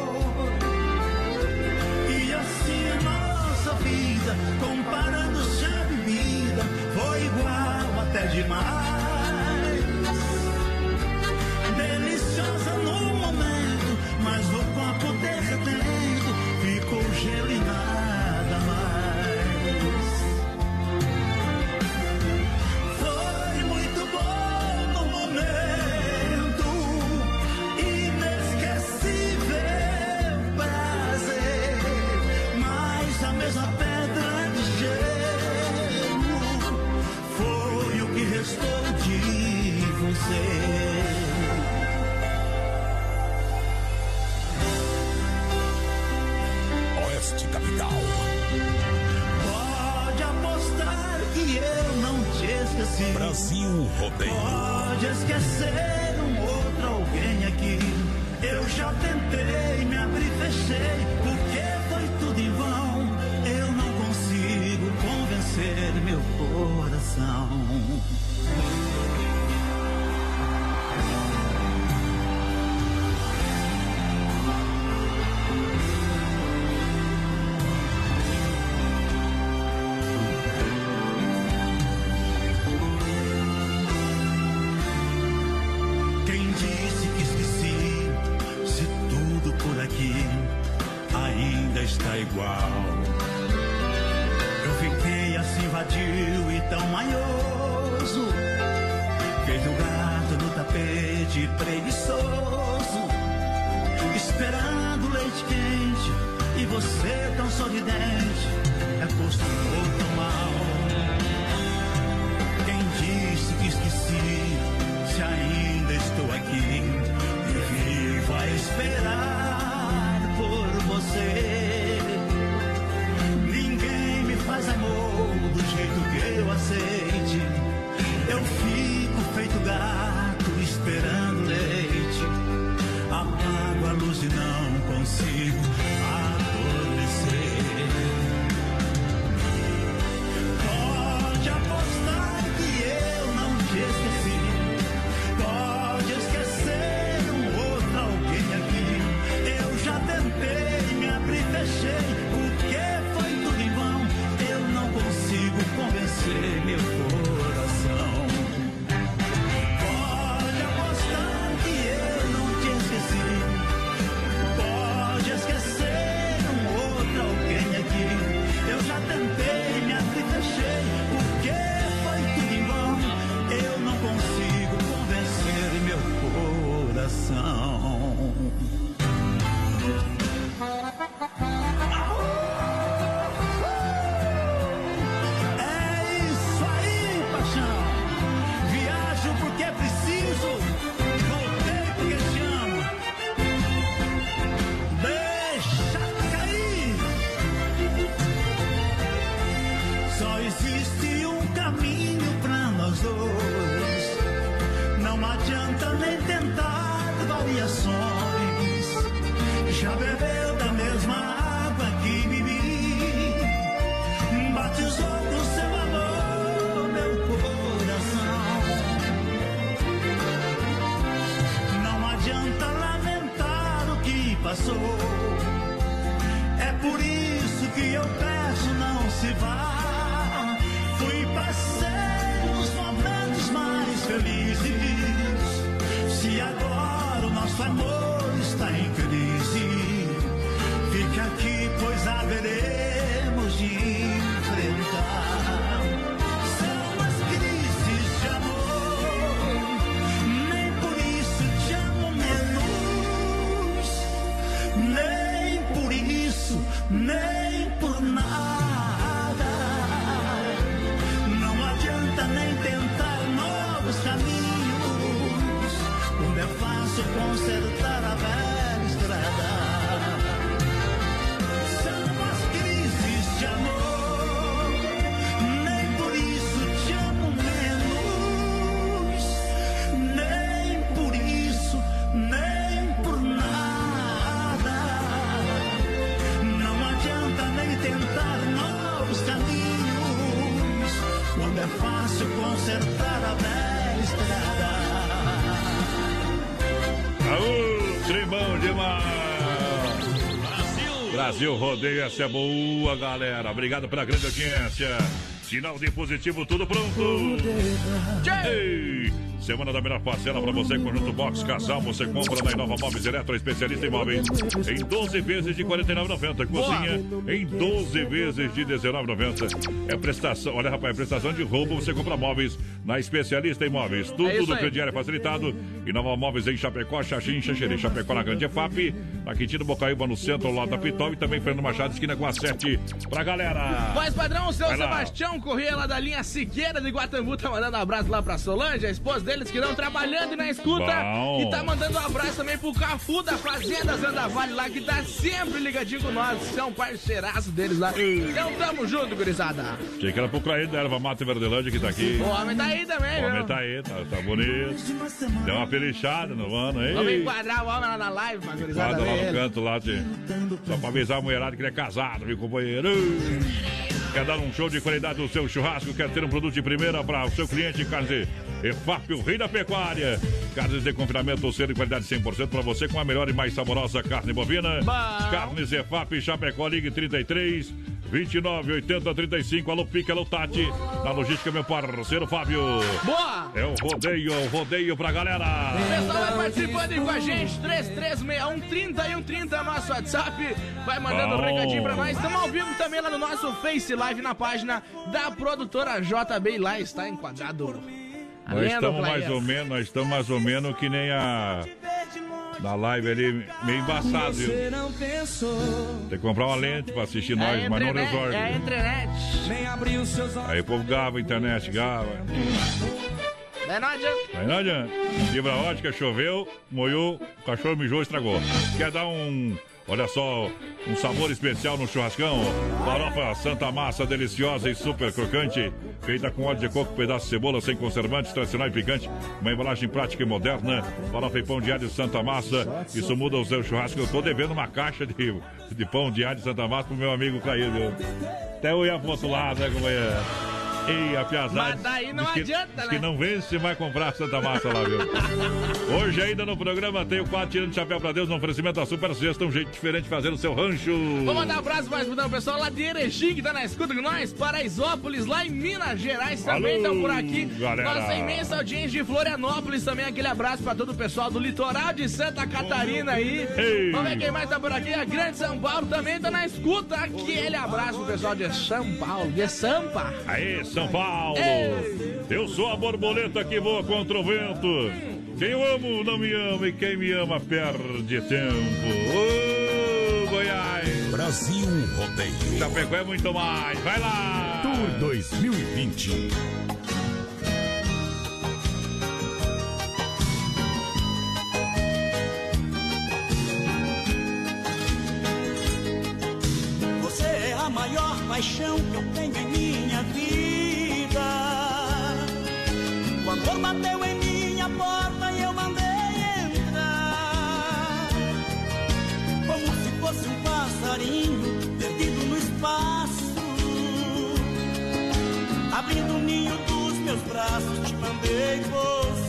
Brasil Rodeio, essa é boa, galera. Obrigado pela grande audiência. Sinal de positivo, tudo pronto. Jay! Semana da melhor parcela para você, conjunto box casal, você compra na Inova Móveis Eletro, especialista em móveis, em 12 vezes de R$ 49,90. Cozinha em 12 vezes de R$ 19,90. É prestação, olha rapaz, é prestação de roubo, você compra móveis na especialista em móveis. Tudo é do crediário facilitado. Inova Móveis em Chapecó, Xaxim, Xaxerê, Chapecó na Grande FAP na Quintino Bocaíba, no centro, lá da Pitol e também Fernando Machado, esquina com a 7 pra galera. Mas, padrão, o seu Vai Sebastião lá. Corrêa lá da linha Siqueira de Guatambu tá mandando um abraço lá pra Solange, a esposa deles que estão trabalhando e na escuta. Bom. E tá mandando um abraço também pro Cafu da Fazenda Zandavalho lá, que tá sempre ligadinho com nós, são parceiraço deles lá. Então tamo junto, gurizada. Achei que era pro Craí da Erva Mata e Verdelândia que tá aqui. O homem tá aí também, O homem viu? tá aí, tá, tá bonito. Deu uma pelichada no ano, hein? Vamos enquadrar o homem lá na live, mas gurizada lá ver no canto lá, tio. Só pra avisar a mulherada que ele é casado, viu, companheiro? Quer dar um show de qualidade no seu churrasco? Quer ter um produto de primeira para o seu cliente? Carnes EFAP, o rei da pecuária. Carnes de confinamento, selo de qualidade 100% para você com a melhor e mais saborosa carne bovina. Carnes EFAP, Chapecó, Ligue 33 29 80 35. Alô, Pica, alô, Tati. Na logística, meu parceiro Fábio. Boa! É o rodeio, o rodeio pra galera. O pessoal vai participando aí com a gente, 3361 30 nosso WhatsApp. Vai mandando um Bom. recadinho pra nós. Estamos ao vivo também lá no nosso Face Live na página da produtora JB. Lá está enquadrado. Nós estamos mais ou menos, nós estamos mais ou menos que nem a na live ali, meio embaçado, viu? Você não pensou, Tem que comprar uma lente pra assistir nós, É mas não resolve. É a internet. Aí o povo gava a internet, gava. Daí não adianta. Aí não adianta. Fibra ótica, choveu, molhou, o cachorro mijou, estragou. Quer dar um, olha só, um sabor especial no churrascão? Farofa Santa Massa, deliciosa e super crocante. Feita com óleo de coco, pedaço de cebola, sem conservantes, tradicional e picante. Uma embalagem prática e moderna. Farofa e pão de alho Santa Massa. Isso muda o seu churrasco. Eu tô devendo uma caixa de, de pão de alho Santa Massa pro meu amigo Caído. Até eu ia pro outro lado, né, companheiro? Ei, a piazada. Mas daí não que, adianta, né? que não vence, vai comprar Santa Massa lá, viu? Hoje ainda no programa tem o 4 tirando de chapéu pra Deus no oferecimento da Super Sexta, um jeito diferente de fazer o seu rancho. Vou mandar um abraço mais pro pessoal lá de Erechim, que tá na escuta com nós, Paraisópolis, lá em Minas Gerais também estão por aqui. galera. Nossa imensa audiência de Florianópolis também, aquele abraço pra todo o pessoal do litoral de Santa Catarina aí. Ei. Vamos ver quem mais tá por aqui, a Grande São Paulo também tá na escuta. Aquele abraço pro pessoal de São Paulo, de Sampa. Aê, São Paulo! Eu sou a borboleta que voa contra o vento. Quem eu amo não me ama e quem me ama perde tempo. Ô, Goiás! Brasil Rodeio. Chapecó é muito mais. Vai lá! Tour 2020. Maior paixão que eu tenho em minha vida. O amor bateu em minha porta e eu mandei entrar. Como se fosse um passarinho perdido no espaço. Abrindo o ninho dos meus braços, te mandei pousar.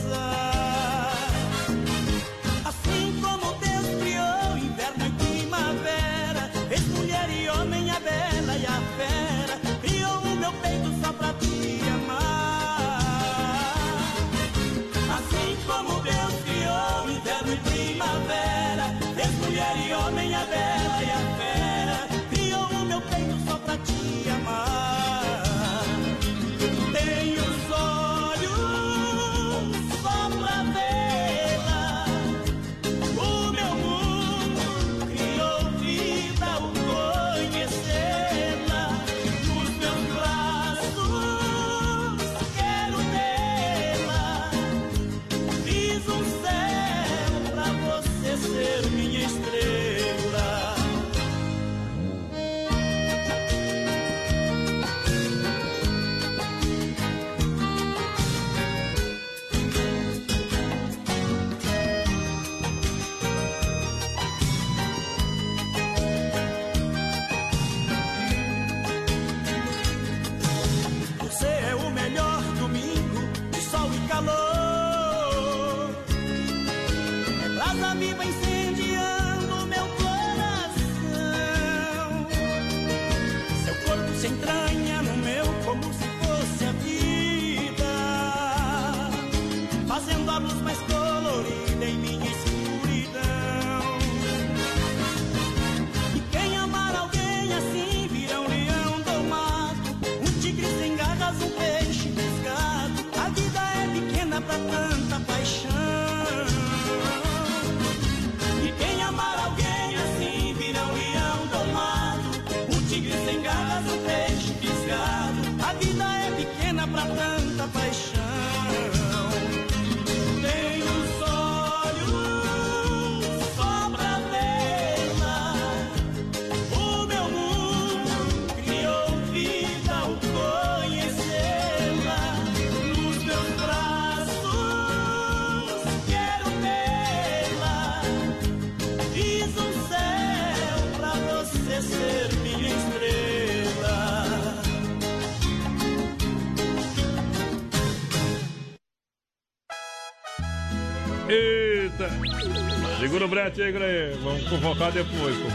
Segura o brete aí. Vamos convocar depois. pô.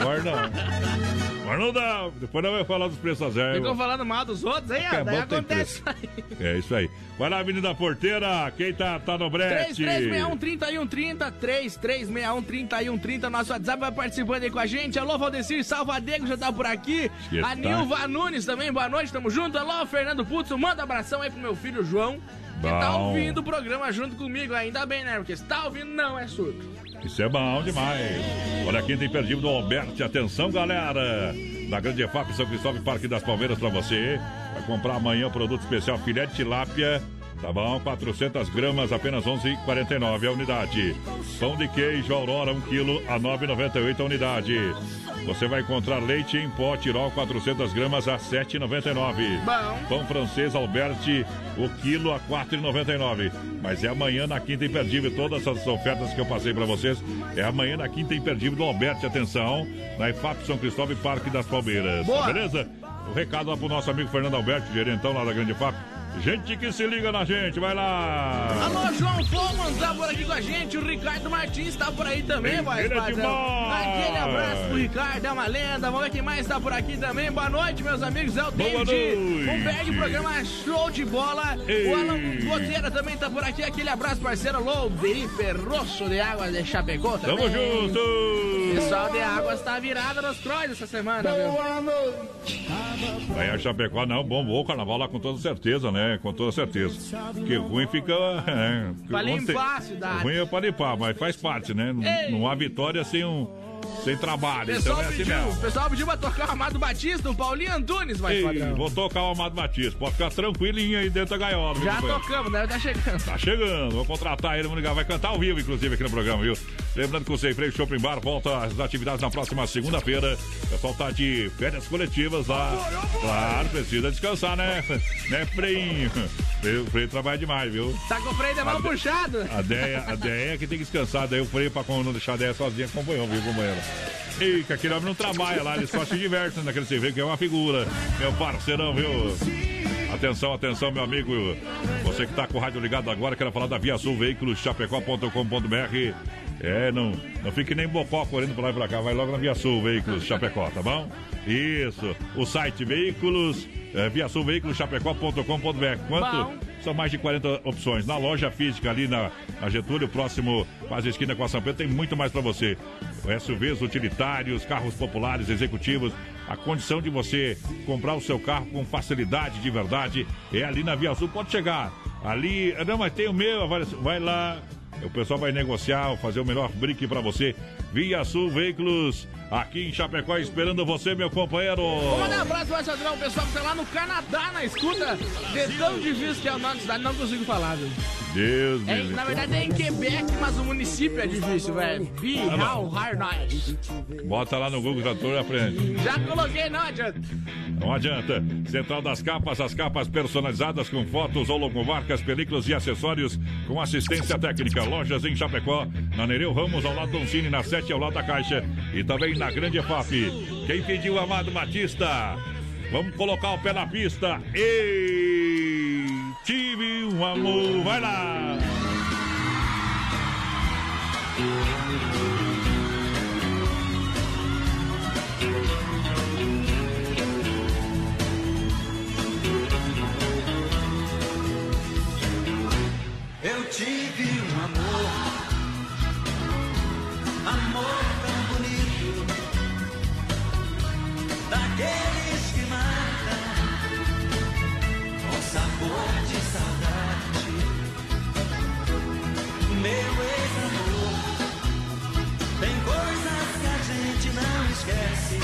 Agora não. Agora não dá. Depois não vai falar dos preços a zero. Ficam falando mal dos outros, hein? É Daí acontece isso aí. É isso aí. Vai lá, Avenida Porteira. Quem tá, tá no brete? 3361-3130, 3361-3130, nosso WhatsApp vai participando aí com a gente. Alô, Valdecir Salvadego já tá por aqui. Que a tá. Nilva Nunes também, boa noite, tamo junto. Alô, Fernando Putzo, manda abração aí pro meu filho João, que tá Bom. ouvindo o programa junto comigo. Ainda bem, né? Porque se tá ouvindo, não é surdo. Isso é bom demais. Olha aqui, tem perdido do Alberti. Atenção, galera. Da Grande EFAP São Cristóvão Parque das Palmeiras pra você. Vai comprar amanhã o produto especial filé de tilápia. Tá bom? 400 gramas, apenas 11,49 a unidade. Pão de queijo Aurora, 1 kg, a 9,98 a unidade. Você vai encontrar leite em pó Tirol, 400 gramas, a 7,99. Bom. Pão francês Alberti, o quilo a 4,99. Mas é amanhã na Quinta Imperdível. Todas essas ofertas que eu passei para vocês é amanhã na Quinta Imperdível do Alberti. Atenção, na IFAP São Cristóvão e Parque das Palmeiras. Boa. Beleza? O recado lá pro nosso amigo Fernando Alberto, gerentão lá da Grande IFAP. Gente que se liga na gente, vai lá! Alô, João Foman tá por aqui com a gente. O Ricardo Martins tá por aí também, padrão. demais. Aquele abraço pro Ricardo, é uma lenda. Vamos ver quem mais tá por aqui também. Boa noite, meus amigos. É o Boa David. noite. Um beijo, programa show de bola. Ei. O Alan Goteira também tá por aqui. Aquele abraço, parceiro. Alô, Deri Ferroço de Águas de Chapecó também. Tamo junto! Pessoal de Águas tá virado nos crois essa semana, viu? Aí a Chapecó, não, bombou o carnaval lá com toda certeza, né? Com toda certeza. Que ruim fica. É, Pra limpar a cidade. Ruim é pra limpar, mas faz parte, né? Não, não há vitória sem um. Sem trabalho. O pessoal, então é assim pediu, o pessoal pediu pra tocar o Amado Batista, o Paulinho Antunes, vai Ei, vou tocar o Amado Batista. Pode ficar tranquilinho aí dentro da gaiola. viu, Já companheiro? tocamos, deve estar chegando. Tá chegando, vou contratar ele, vamos ligar, vai cantar ao vivo, inclusive, aqui no programa, viu? Lembrando que o Sem Freio Shopping Bar volta às atividades na próxima segunda-feira. O pessoal tá de férias coletivas lá. Claro, precisa descansar, né? Né, Freinho? O Freio trabalha demais, viu? Tá com o freio de mão puxado. A ideia, a ideia é que tem que descansar, daí o freio pra não deixar a ideia sozinha acompanhou, viu, companheiro? E que aquele homem não trabalha lá, ele só se diverte naquele freio, que é uma figura. Meu parceirão, viu? Atenção, atenção, meu amigo. Você que tá com o rádio ligado agora, quero falar da Via Sul Veículos, chapecó.com.br. É, não, não fique nem bocó correndo pra lá e pra cá. Vai logo na Via Sul Veículos Chapecó, tá bom? Isso. O site Veículos, é, Via Sul Veículos Chapecó.com.br. Quanto? Bom. São mais de 40 opções. Na loja física ali na, na Getúlio, próximo, quase esquina com a São Pedro, tem muito mais para você. SUVs, utilitários, carros populares, executivos. A condição de você comprar o seu carro com facilidade de verdade é ali na Via Sul. Pode chegar. Ali, não, mas tem o meu, vai, lá. O pessoal vai negociar, fazer o melhor brique para você. Via Sul Veículos, aqui em Chapecó, esperando você, meu companheiro. Mandar um abraço pro Sadrão, o pessoal que tá lá no Canadá na escuta. De tão difícil que é o nome da cidade, não consigo falar, viu? Deus É, na verdade é em Quebec, mas o município é difícil, velho. Be Tá bom. how hard night. Bota lá no Google Trator e aprende. Já coloquei, não adianta. Não adianta. Central das Capas, as capas personalizadas com fotos ou logomarcas, películas e acessórios com assistência técnica. Lojas em Chapecó, na Nereu Ramos, ao lado do Oncine, na 7 ao lado da Caixa e também na Grande EFAP. Quem pediu Amado Batista? Vamos colocar o pé na pista. Ei, tive um amor. Vai lá. Eu tive um amor, amor tão bonito, daqueles de saudade. Meu ex-amor, tem coisas que a gente não esquece,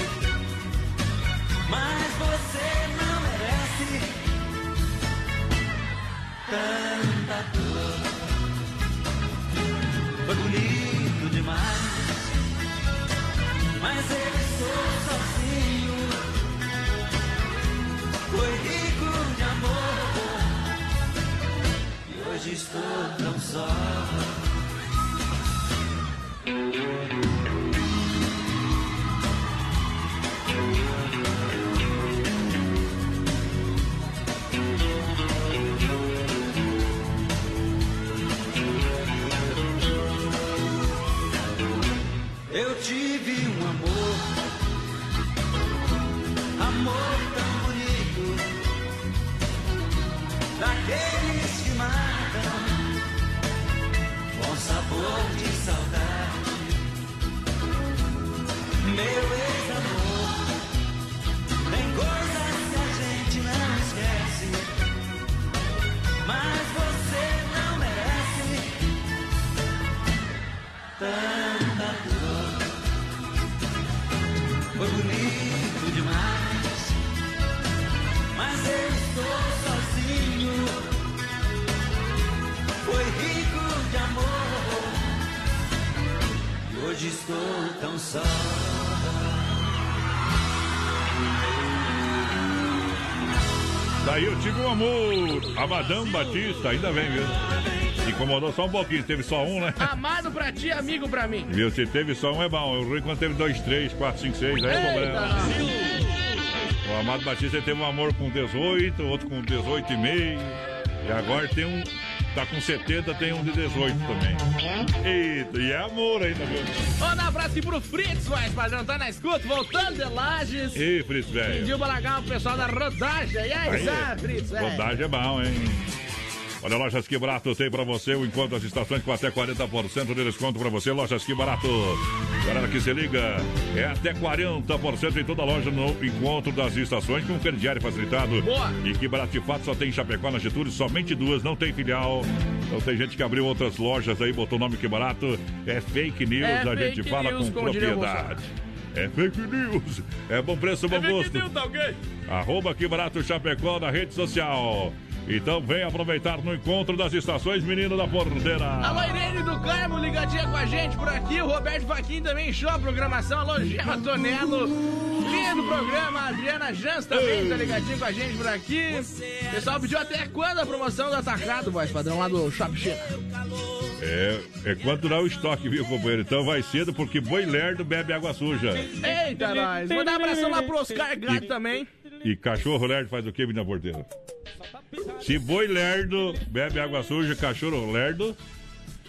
mas você não merece tanta dor. Foi bonito demais, mas eu estou sozinho. Foi rico de amor, e hoje estou tão só. Eu tive um amor, amor tão bonito, daqueles De saudade, meu ex-amor. Tem coisas que a gente não esquece, mas você não merece. Hoje estou tão só. Daí eu tive um amor, a Madame Batista, ainda vem, viu? Incomodou só um pouquinho, teve só um, né? Amado pra ti, amigo pra mim. Viu? Se teve só um é bom. O ruim quando teve dois, três, quatro, cinco, seis, aí é problema. O Amado Batista teve um amor com 18, outro com 18 e meio. E agora tem um. Tá com 70, tem um de 18 também. Eita, e é amor ainda, viu? Manda um abraço aqui pro Fritz, mas padrão, tá na escuta, voltando de Lages. Ei, Fritz, velho. Pediu pra largar o pessoal da rodagem. E aí, Zé, Fritz, velho? Rodagem é bom, hein? Olha, Lojas Que Barato tem pra você o encontro das estações com até 40% de desconto pra você. Lojas Que Barato. Galera que se liga, é até 40% em toda loja no encontro das estações com crediário facilitado. Boa. E Que Barato de fato só tem em Chapecó, na Getúlio, somente duas, não tem filial. Então tem gente que abriu outras lojas aí, botou o nome Que Barato. É fake news, É a gente fala news, com propriedade. É fake news. É bom preço, bom É fake gosto. news, tá ok? Arroba que barato Chapecó na rede social. Então vem aproveitar no encontro das estações Menino da Porteira. Alô, Irene do Carmo, ligadinha com a gente por aqui. O Roberto Faquin também show a programação. Alô, Gema Tonelo. Lindo programa. A Adriana Jans também tá ligadinha com a gente por aqui. O pessoal pediu até quando a promoção do Atacado, voz padrão, lá do Shop China. É, é quanto durar o estoque, viu, companheiro? Então vai cedo porque boi lerdo bebe água suja. Eita, nós. Mandar um abração lá pro Oscar Gato também. E cachorro lerdo faz o que, menina porteira? Se boi lerdo bebe água suja, cachorro lerdo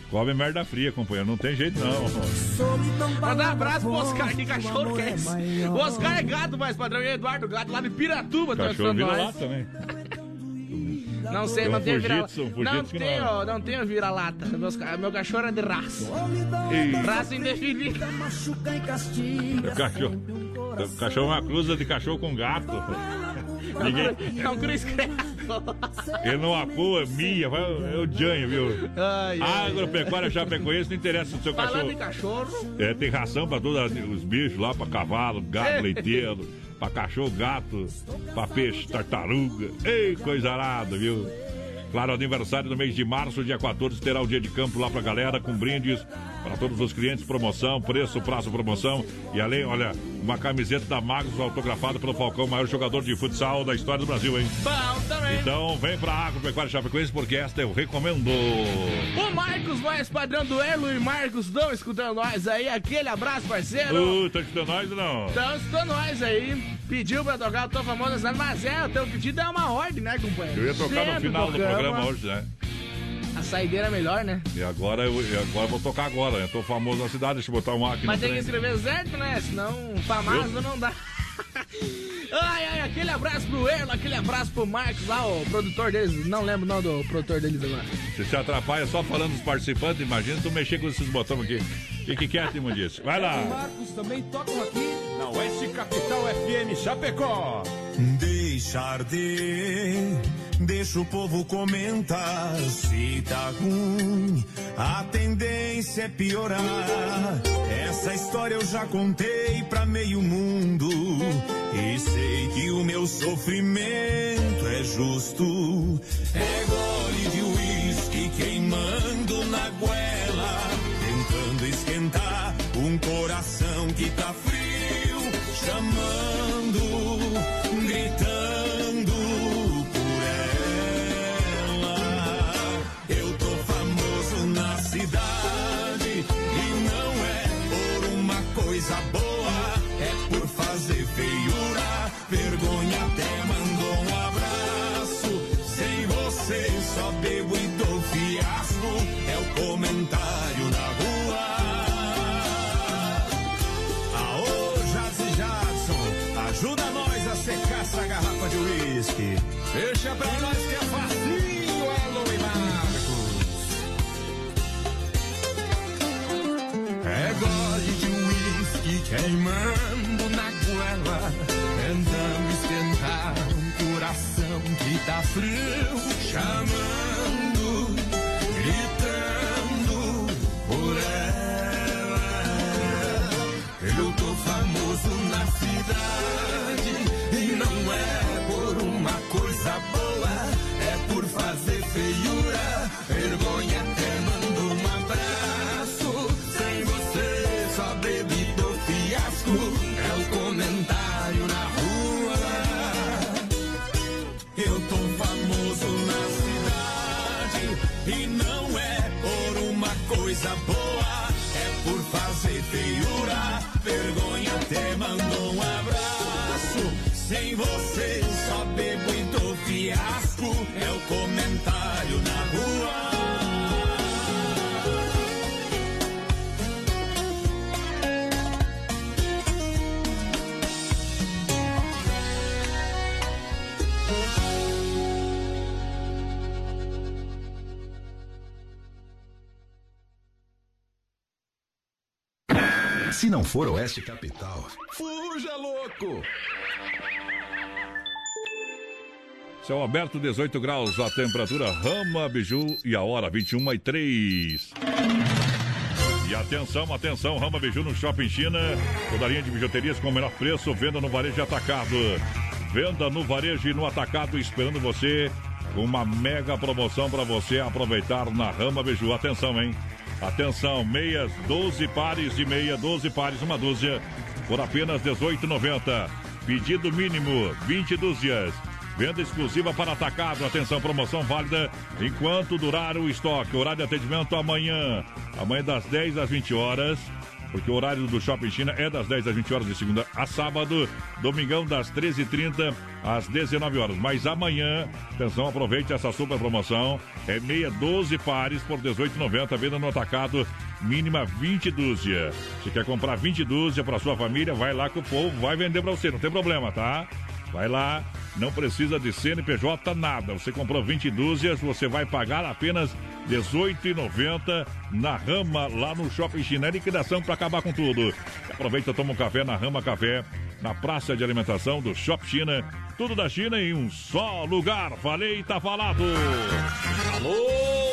come merda fria, companheiro. Não tem jeito, não. Mandar um abraço pro Oscar, que cachorro que é esse? O Oscar é gato, mais padrão. E Eduardo Gato, lá de Piratuba, Cachorro vira lá também. Não sei, não tem fujitsu, um vira Não tem, não. ó, não tem vira-lata. Meu cachorro é de raça. Raça indefinida. O cachorro, o cachorro é uma cruza de cachorro com gato. Ninguém, É um cruz credo. ele não acua, mia, vai, é o Janho, viu? Ai, ai, Agropecuária Chapecoense não interessa o seu Falando cachorro. cachorro, É, tem ração pra todos os bichos lá, pra cavalo, gato, leiteiro, pra cachorro, gato, pra peixe, tartaruga. Ei, coisa arada, viu? Claro, aniversário do mês de março, dia 14, terá o dia de campo lá pra galera, com brindes para todos os clientes, promoção, preço, prazo, promoção. E além, olha, uma camiseta da Magos autografada pelo Falcão, maior jogador de futsal da história do Brasil, hein? bom também. Então vem pra Agropecuária Chapecoense, porque esta eu recomendo. O Marcos, mais padrão do Erlo e Marcos estão escutando nós aí. Aquele abraço, parceiro. Uh, tá escutando nós ou não? Estão escutando nós aí. Pediu pra tocar o Tô Famoso mas é, o teu pedido é uma ordem, né, companheiro? Eu ia tocar no Sempre final do tocamos. programa hoje, né? A saideira é melhor, né? E agora eu, agora eu vou tocar agora. Eu tô famoso na cidade, deixa eu botar um aqui Mas tem que trem. escrever certo, né? Senão, famoso não dá. Ai, ai, aquele abraço pro Erlo, aquele abraço pro Marcos lá, o produtor deles. Não lembro o nome do produtor deles agora. Você se atrapalha só falando dos participantes, imagina tu mexer com esses botões aqui. Fique quieto, imundice. Vai lá. Marcos também tocam aqui na Oeste Capital FM Chapecó. Deixar de, deixa o povo comentar. Se tá ruim, a tendência é piorar. Essa história eu já contei pra meio mundo. E sei que o meu sofrimento é justo. É gole de uísque queimando na goela. Esquentar um coração que tá frio. Chamando, gritando por ela. Eu tô famoso na cidade e não é por uma coisa boa, é por fazer feiura. Vergonha até Pra nós é facinho, Marcos. É gole de uísque queimando na goela, tentando esquentar um coração que tá frio, chamando, gritando por ela. Eu tô famoso na cidade fazer Se não for Oeste Capital, Fuja, louco! Céu aberto, 18 graus, a temperatura Rama Biju e a hora 21 e 3. E atenção, atenção, Rama Biju no Shopping China. Toda linha de bijuterias com o menor preço, venda no varejo atacado. Venda no varejo e no atacado, esperando você uma mega promoção para você aproveitar na Rama Biju. Atenção, hein? Atenção, meias, 12 pares de meia, 12 pares, uma dúzia, por apenas R$ 18,90. Pedido mínimo, 20 dúzias. Venda exclusiva para atacado. Atenção, promoção válida enquanto durar o estoque. Horário de atendimento amanhã. Amanhã das 10 às 20 horas. Porque o horário do Shopping China é das 10 às 20 horas de segunda a sábado. Domingão das 13h30 às 19 horas. Mas amanhã, atenção, aproveite essa super promoção. É meia 12 pares por R$ 18,90. Venda no atacado, mínima 20 dúzia. Se quer comprar 20 dúzia para sua família, vai lá que o povo vai vender para você. Não tem problema, tá? Vai lá, não precisa de CNPJ nada. Você comprou 20 dúzias, você vai pagar apenas R$ 18,90 na Rama, lá no Shopping China. É liquidação para acabar com tudo. Aproveita, toma um café na Rama Café, na praça de alimentação do Shopping China. Tudo da China em um só lugar. Falei, tá falado. Alô,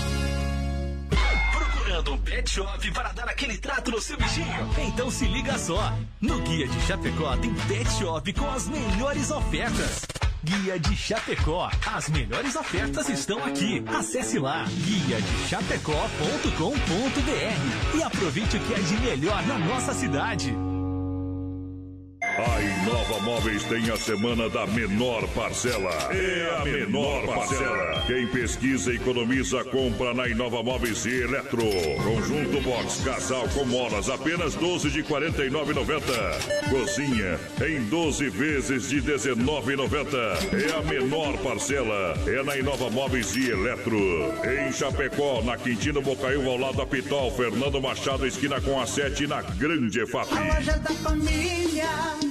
Um pet shop para dar aquele trato no seu bichinho? Então se liga só. No Guia de Chapecó tem pet shop com as melhores ofertas. Guia de Chapecó. As melhores ofertas estão aqui. Acesse lá guia de chapecó.com.br e aproveite o que é de melhor na nossa cidade. Móveis tem a semana da menor parcela. É a menor parcela. Quem pesquisa, economiza, compra na Inova Móveis e Eletro. Conjunto Box Casal com molas, apenas 12 de 49,90. Cozinha em 12 vezes de 19,90. É a menor parcela. É na Inova Móveis e Eletro. Em Chapecó, na Quintino Bocaiúva, ao lado da Pitol, Fernando Machado, esquina com a 7 na Grande EFAP. A loja da família.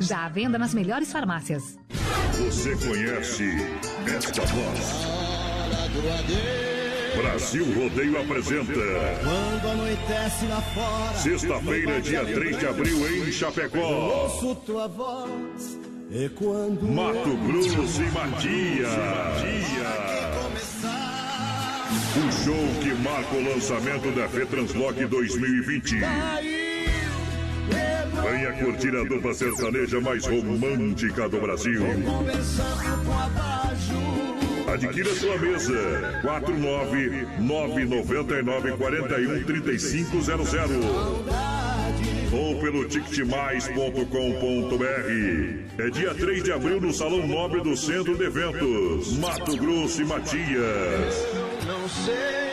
Já à venda nas melhores farmácias. Você conhece esta voz? Brasil Rodeio apresenta. Quando anoitece lá fora. Sexta-feira, dia 3 de abril, em Chapecó. ouço tua voz. E quando. Mato Grosso e Matias. Um show que marca o lançamento da FETranslock 2020. Venha curtir a dupla sertaneja mais romântica do Brasil. Adquira sua mesa. 49991313500 ou pelo ticketmais.com.br. É dia 3 de abril no Salão Nobre do Centro de Eventos, Mato Grosso e Matias. Não sei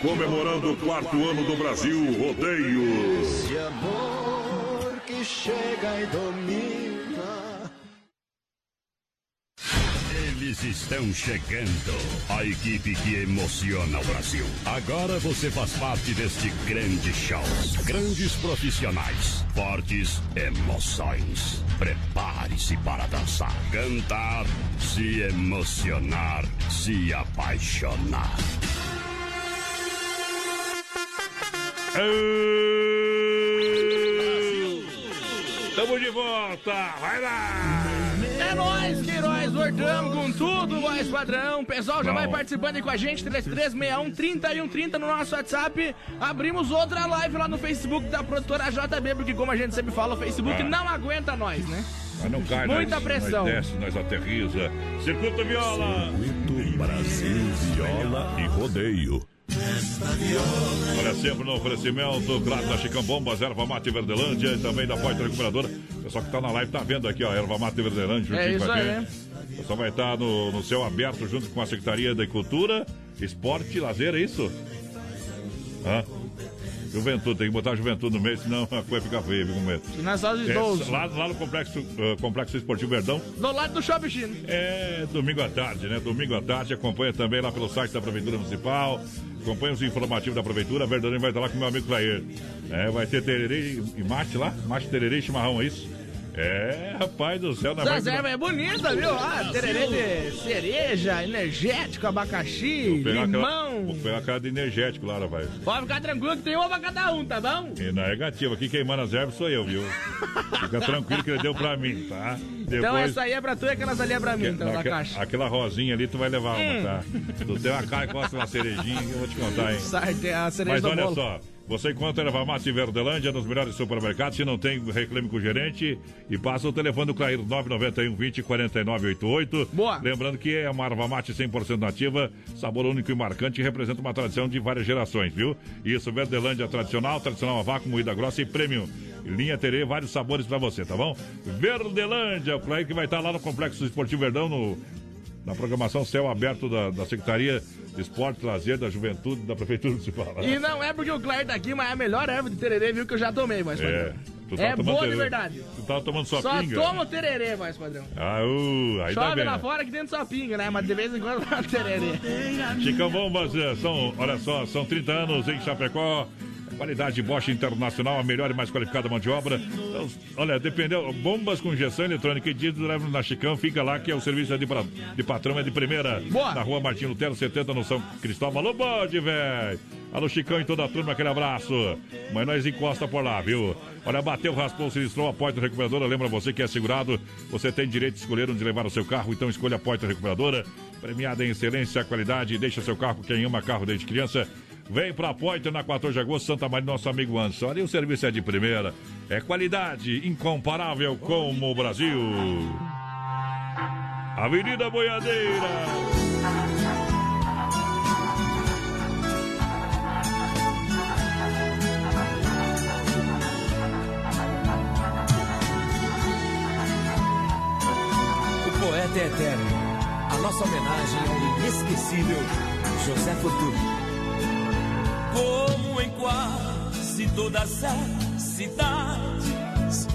Comemorando o quarto ano do Brasil Rodeio. Chega e domina. Eles estão chegando. A equipe que emociona o Brasil. Agora você faz parte deste grande show. Grandes profissionais. Fortes emoções. Prepare-se para dançar, cantar, se emocionar, se apaixonar. Tamo de volta, vai lá! É nóis, Queiroz, voltamos com tudo, voz padrão. Pessoal, já Bom. vai participando aí com a gente, 3361 3130 no nosso WhatsApp. Abrimos outra live lá no Facebook da produtora JB, porque como a gente sempre fala, o Facebook Ah. não aguenta nós, né? Mas não cai, Muita nós, pressão. Nós desce, nós aterriza. Circuito Viola. Circuito Brasil Viola e Rodeio. Olha, sempre no oferecimento, claro, da Chicão Bombas, Erva Mate Verdelândia e também da Poitra Recuperadora. O pessoal que tá na live tá vendo aqui, ó, Erva Mate Verdelândia juntinho É isso com a aí, gente. O pessoal vai estar no, no céu aberto junto com a Secretaria da Cultura, Esporte e Lazer, é isso? Hã? Juventude, tem que botar a juventude no meio, senão a coisa fica feia, viu, como é? E nós só os É, idosos. lá, lá no Complexo, eh, Complexo Esportivo Verdão, Do lado do Shopping Chino. é domingo à tarde, né? Domingo à tarde, acompanha também lá pelo site da Prefeitura Municipal, acompanha os informativos da Prefeitura, Verdadeiro vai estar lá com meu amigo Clair. É, vai ter tererê e mate lá, mate, tererê e chimarrão, é isso? É, rapaz do céu, na Essa erva é bonita, viu? Ah, tererê de cereja, energético, abacaxi, pegar aquela- limão. Vou pegar aquela de energético lá, rapaz. Pode ficar tranquilo que tem uma pra cada um, tá bom? E na negativa, aqui queimando as ervas sou eu, viu? Fica tranquilo que ele deu pra mim, tá? Então essa aí é pra tu e aquelas ali é pra mim, então, caixa. Aquela rosinha ali tu vai levar Hum. uma, tá? Tu tem uma cara que gosta de uma cerejinha, eu vou te contar, hein? Sarte- a cereja Mas do olha bolo. só, você encontra erva mate Verdelândia nos melhores supermercados. Se não tem, reclame com o gerente e passa o telefone do Clair 991 20 49 88. Boa. Lembrando que é uma erva mate 100% nativa, sabor único e marcante e representa uma tradição de várias gerações, viu? Isso, Verdelândia tradicional, tradicional a vácuo, moída grossa e premium. Linha Terê, vários sabores pra você, tá bom? Verdelândia, o Clair que vai estar lá no Complexo Esportivo Verdão, no na programação Céu Aberto da, da Secretaria de Esporte, Lazer, da Juventude, da Prefeitura Municipal. E não é porque o Claire tá aqui, mas é a melhor erva de tererê, viu, que eu já tomei, voz É. Tu É boa de tererê. verdade. Tu tava tomando só, Só pinga? toma o tererê, voz padrão. Ah, uh, aí tá Chove bem. lá fora que dentro só pinga, né? Mas de vez em quando tererê. Chicão Bombas, são, olha só, são 30 anos em Chapecó. Qualidade Bosch Internacional, a melhor e mais qualificada mão de obra. Então, olha, dependeu. Bombas com injeção eletrônica e diesel leva na Chicão, fica lá que é o serviço é de, pra- de patrão, é de primeira. Boa. Na rua Martim Lutero, 70, no São Cristóvão. Alô, bode, velho! Alô, Chicão e toda a turma, aquele abraço. Mas nós encosta por lá, viu? Olha, bateu, raspou, sinistrou, a Porta Recuperadora. Lembra você que é segurado, você tem direito de escolher onde levar o seu carro, então escolha a Porta Recuperadora. Premiada em excelência, qualidade, deixa seu carro, quem ama carro desde criança. Vem pra Poitra na 14 de agosto, Santa Maria, nosso amigo. Olha, e o serviço é de primeira. É qualidade incomparável como o Brasil. Avenida Boiadeira. Poeta é eterno. A nossa homenagem ao inesquecível José Fortuny. Como em quase todas as cidades,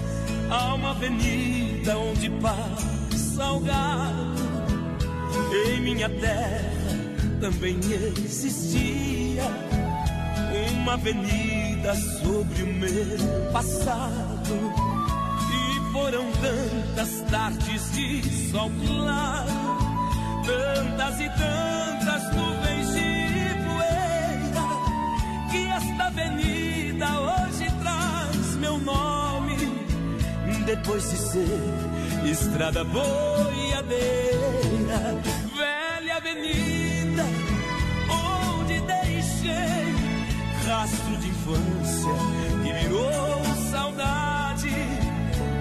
há uma avenida onde passa o gado. Em minha terra também existia uma avenida sobre o meu passado. E foram tantas tardes de sol claro, tantas e tantas nuvens nome, depois de ser estrada boiadeira, velha avenida, onde deixei rastro de infância que virou saudade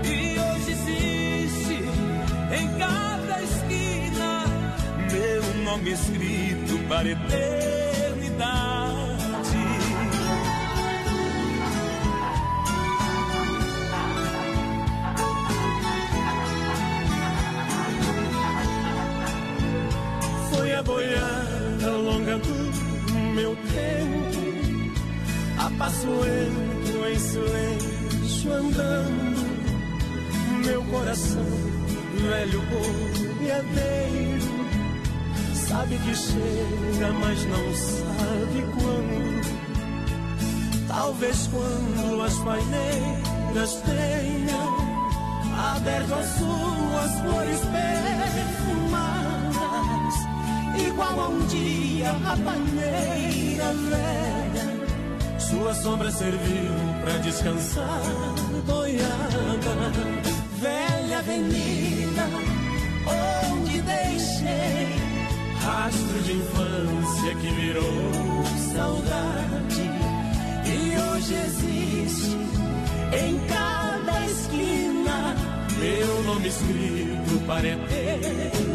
e hoje existe em cada esquina meu nome escrito para eternidade. Lento em silêncio andando, meu coração, velho boiadeiro, sabe que chega, mas não sabe quando. Talvez quando as paineiras tenham aberto as suas flores perfumadas, igual a um dia a paneira velha. Sua sombra serviu pra descansar boiada, velha avenida onde deixei rastro de infância que virou saudade e hoje existe em cada esquina meu nome escrito para a eternidade.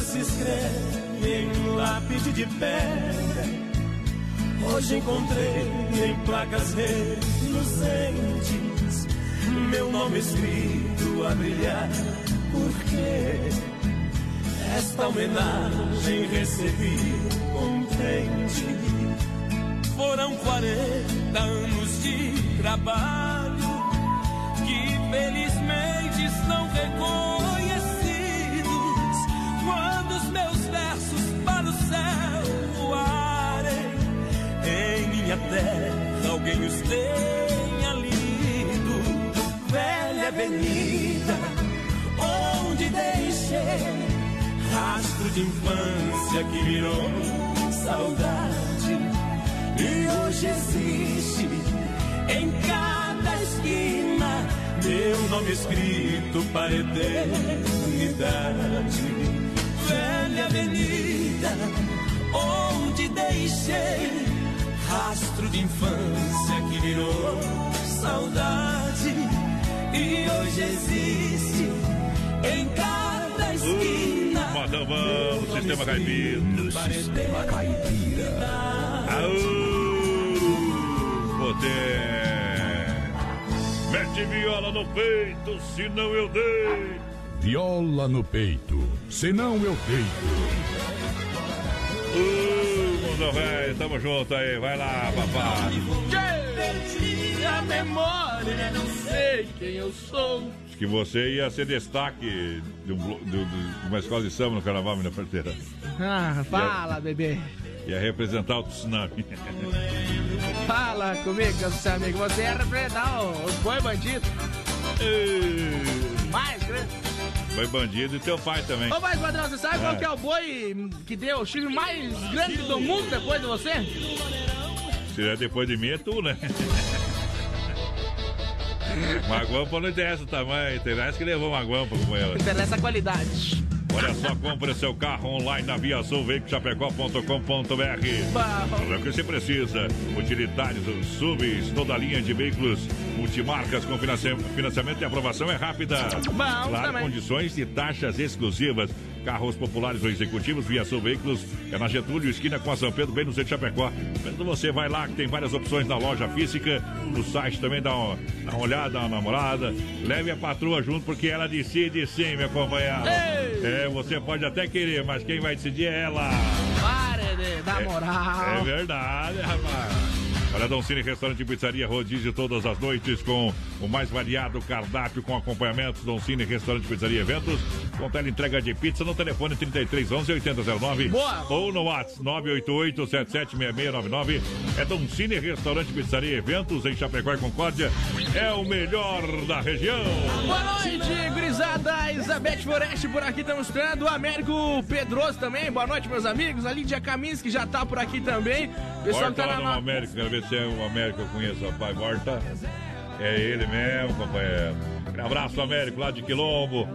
Se escreve em lápide de pedra, hoje encontrei em placas reluzentes meu nome escrito a brilhar, porque esta homenagem recebi contente. Foram 40 anos de trabalho que felizmente estão reconhecidos quando os meus versos para o céu voarem. Em minha terra alguém os tenha lido. Velha avenida onde deixei rastro de infância que virou saudade. E hoje existe em cada esquina meu nome escrito para eternidade avenida onde deixei rastro de infância que virou saudade e hoje existe em cada esquina. Modão vamos, Sistema Caipira. Sistema Caipira. Aô, poder. Mete viola no peito, senão eu dei. Viola no peito, senão eu deito. Uh, mundo velho, tamo junto aí, vai lá, papai. Perdi a memória, não sei quem eu sou. Acho que você ia ser destaque de, um, uma escola de samba no carnaval, minha parceira. Ah, fala, bebê. Ia representar o tsunami. Fala comigo, seu amigo. Você é representar o- os boi bandido. Mais grande. Foi bandido e teu pai também. Ô, mas, padrão, você sabe qual É. que é o boi que deu o chifre mais grande do mundo depois de você? Se é depois de mim, é tu, né? Maguampa não interessa o tamanho, interessa que levou Maguampa como ela. Interessa a qualidade. Olha só, compre seu carro online na viaçãoveiculoschapecó.com.br. É o que você precisa. Utilitários, subs, toda a linha de veículos multimarcas com financia- financiamento e aprovação é rápida. Bom, claro, também. condições de taxas exclusivas. Carros populares ou executivos, via Sul Veículos, é na Getúlio, esquina com a São Pedro, bem no centro de Chapecó. Quando você vai lá, que tem várias opções na loja física, no site também dá uma, dá uma olhada, dá uma namorada. Leve a patroa junto, porque ela decide sim, minha companheira. É, você pode até querer, mas quem vai decidir é ela. Pare de dar moral. É verdade, rapaz. Olha, Dom Cine Restaurante e Pizzaria Rodízio todas as noites com o mais variado cardápio com acompanhamento. Dom Cine Restaurante e Pizzaria Eventos com entrega de pizza no telefone 3311 8009 Boa. ou no WhatsApp 988 776699. É Dom Cine Restaurante e Pizzaria Eventos em Chapecó e Concórdia. É o melhor da região. Boa noite, gurizada. Elizabeth Foreste por aqui, estamos esperando. O Américo Pedroso também. Boa noite, meus amigos. A Lídia Kaminski já tá por aqui também. Pessoal que Volta tá lá na. no na- América, quero ver se é o América que eu conheço, rapaz. Volta. É ele mesmo, companheiro. Aquele abraço, Américo, lá de Quilombo.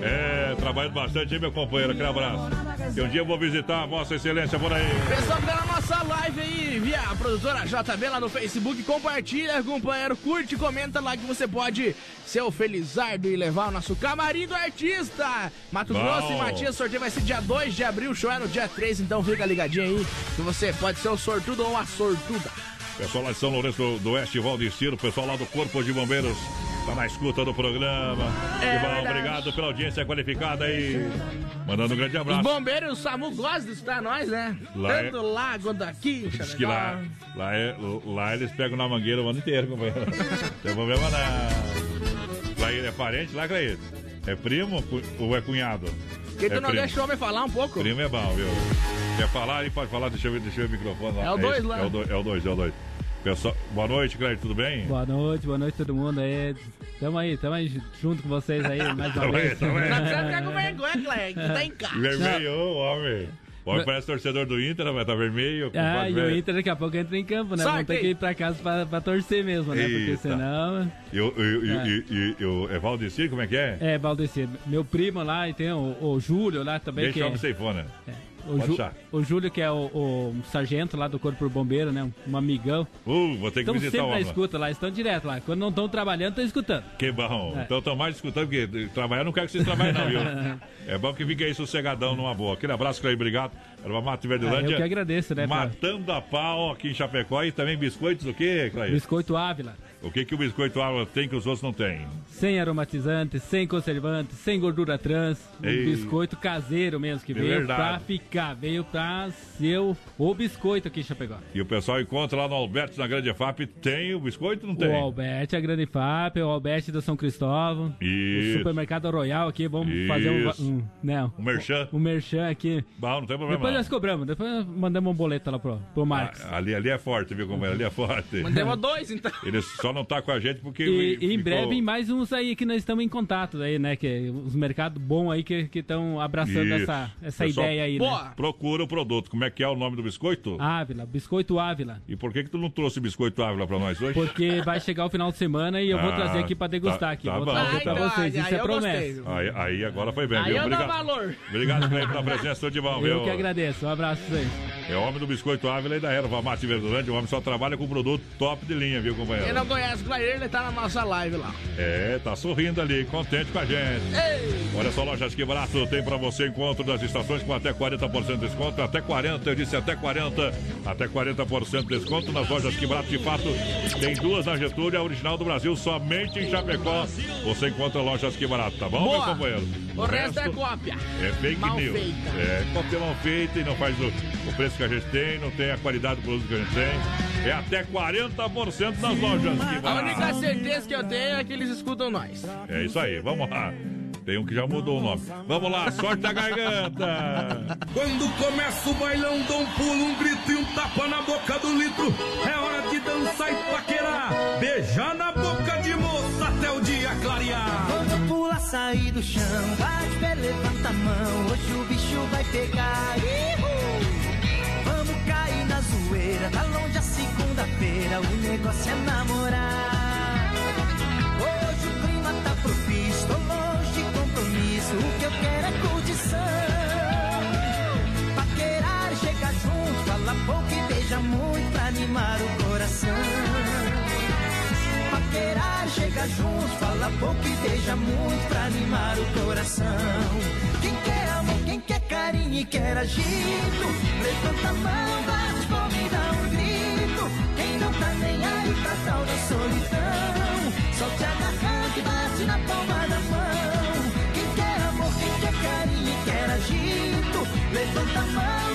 É, trabalhando bastante, hein, meu companheiro? Aquele abraço. Que um dia eu vou visitar a Vossa Excelência por aí. Pessoal que tá na nossa live aí, via a produtora JB lá no Facebook, compartilha, companheiro, curte, comenta lá que você pode ser o Felizardo e levar o nosso camarim do artista. Mato Bom. Grosso e Matias, sorteio vai ser dia 2 de abril, o show é no dia 3, então fica ligadinho aí que você pode ser o sortudo ou a sortuda. Pessoal lá de São Lourenço do Oeste, Valdeciro, pessoal lá do Corpo de Bombeiros Tá na escuta do programa. É bom, obrigado pela audiência qualificada aí. Mandando um grande Os abraço. bombeiros e o SAMU gostam de escutar nós, né? Lá é- Tanto lá quanto aqui. Diz que lá, lá, é- lá eles pegam na mangueira o ano inteiro, companheiro. Não tem problema não. Lá ele é parente, lá, Cleide? É primo ou é cunhado? Que tu é não primo. deixa o homem falar um pouco? Primo é bom, viu? Quer falar aí? Pode falar, deixa eu ver, deixa eu ver o microfone lá. É o dois esse, lá. É o dois, é o dois, é o dois. Pessoal, boa noite, Cleide, tudo bem? Boa noite, boa noite todo mundo aí. Tamo aí, tamo aí junto com vocês aí, mais uma Tamo aí, vez. tamo aí. Não precisa ficar com vergonha, Cleide. Tu tá em casa. Vermelho, ô, homem. O homem parece torcedor do Inter, vai estar vermelho. com Ah, e o velho. Inter daqui a pouco entra em campo, né? Vamos ter que ir pra casa pra, pra torcer mesmo, né? Porque Eita. senão. E o- e o- É. o- É Valdecir, como é que é? É, Valdecir, meu primo lá, e tem o, o Júlio lá também. Deixa que o é, homem ceifona. O, Ju- o Júlio, que é o, o sargento lá do Corpo Bombeiro, né? Um amigão. Uh, vou ter que Estão visitar sempre na escuta lá, estão direto lá. Quando não estão trabalhando, estão escutando. Que bom. É. Então estão mais escutando, porque trabalhar não quero que vocês trabalhem, não, viu? É bom que fique aí sossegadão numa boa. Aquele abraço, Cleide, obrigado. Era Mato Ah, Verdilândia. eu que agradeço, né? pra- Matando a pau aqui em Chapecó e também biscoitos, o quê, Cleide? Biscoito Ávila. O que, que o biscoito água tem que os outros não têm? Sem aromatizante, sem conservante, sem gordura trans. Um Ei. biscoito caseiro mesmo, que É veio verdade. pra ficar. Veio pra ser o, o biscoito aqui em Chapecó. E o pessoal encontra lá no Alberto, na Grande FAP, tem o biscoito ou não tem? O Alberti, a Grande FAP, o Alberti do São Cristóvão. Isso. O Supermercado Royal aqui, vamos fazer um, Isso. um, né, Um merchan. um merchan aqui. Bom, não tem problema. Depois não. nós cobramos, depois mandamos um boleto lá pro, pro Marcos. Ah, ali, ali é forte, viu, como é? Ali é forte. Mandemos dois, então. Ele só não tá com a gente porque. E, e em ficou- breve mais uns aí que nós estamos em contato aí, né? Que os mercados bons aí que estão abraçando Isso. essa, essa Pessoal, ideia aí, né? Procura o produto. Como é que é o nome do biscoito? Ávila, biscoito Ávila. E por que que tu não trouxe biscoito Ávila pra nós hoje? Porque vai chegar o final de semana e eu vou Ah, trazer aqui pra degustar tá- aqui. tá vou bom, trazer tá pra vocês. Aí Isso é eu promessa. Aí, aí agora foi bem, Aí viu? eu dou Obrigado. valor. Obrigado, pela presença, de bom, viu? Eu que agradeço. Um abraço pra vocês. É o homem do biscoito Ávila e da Erva Mate Verdurante. O homem só trabalha com produto top de linha, viu, companheiro? Quem não conhece o Clair, ele tá na nossa live lá. É, tá sorrindo ali, contente com a gente. Olha só, Lojas Que Barato tem pra você encontro das estações com até 40% de desconto. Até 40%, eu disse até 40%. Até 40% de desconto nas Lojas Que Barato. De fato, tem duas na Getúlio, a original do Brasil, somente em Chapecó. Você encontra Lojas Que Barato, tá bom, meu Boa. companheiro? O resto é cópia. É fake Mal news. feita. É cópia mal feita e não faz o, o preço que a gente tem, não tem a qualidade do produto que a gente tem. É até 40% nas lojas que A única certeza que eu tenho é que eles escutam nós. É isso aí, vamos lá. Tem um que já mudou o nome. Vamos lá, sorte a garganta. Quando começa o bailão, dá um pulo, um grito e um tapa na boca do litro. É hora de dançar e paquerar. Beijar na boca de sair do chão, bate pé, levanta a mão. Hoje o bicho vai pegar. Ihu! Vamos cair na zoeira, tá longe a segunda-feira. O negócio é namorar. Hoje o clima tá propício, tô longe de compromisso. O que eu quero é curtição. Paquerar, chega junto, fala pouco e beija muito pra animar o coração. Paquerar, chega junto, fala pouco e beija muito pra animar o coração. Quem quer amor, quem quer carinho e quer agito, levanta a mão, bate palma e dá um grito. Quem não tá nem aí pra tal da solidão, solte a garganta e bate na palma da mão. Quem quer amor, quem quer carinho e quer agito, levanta a mão,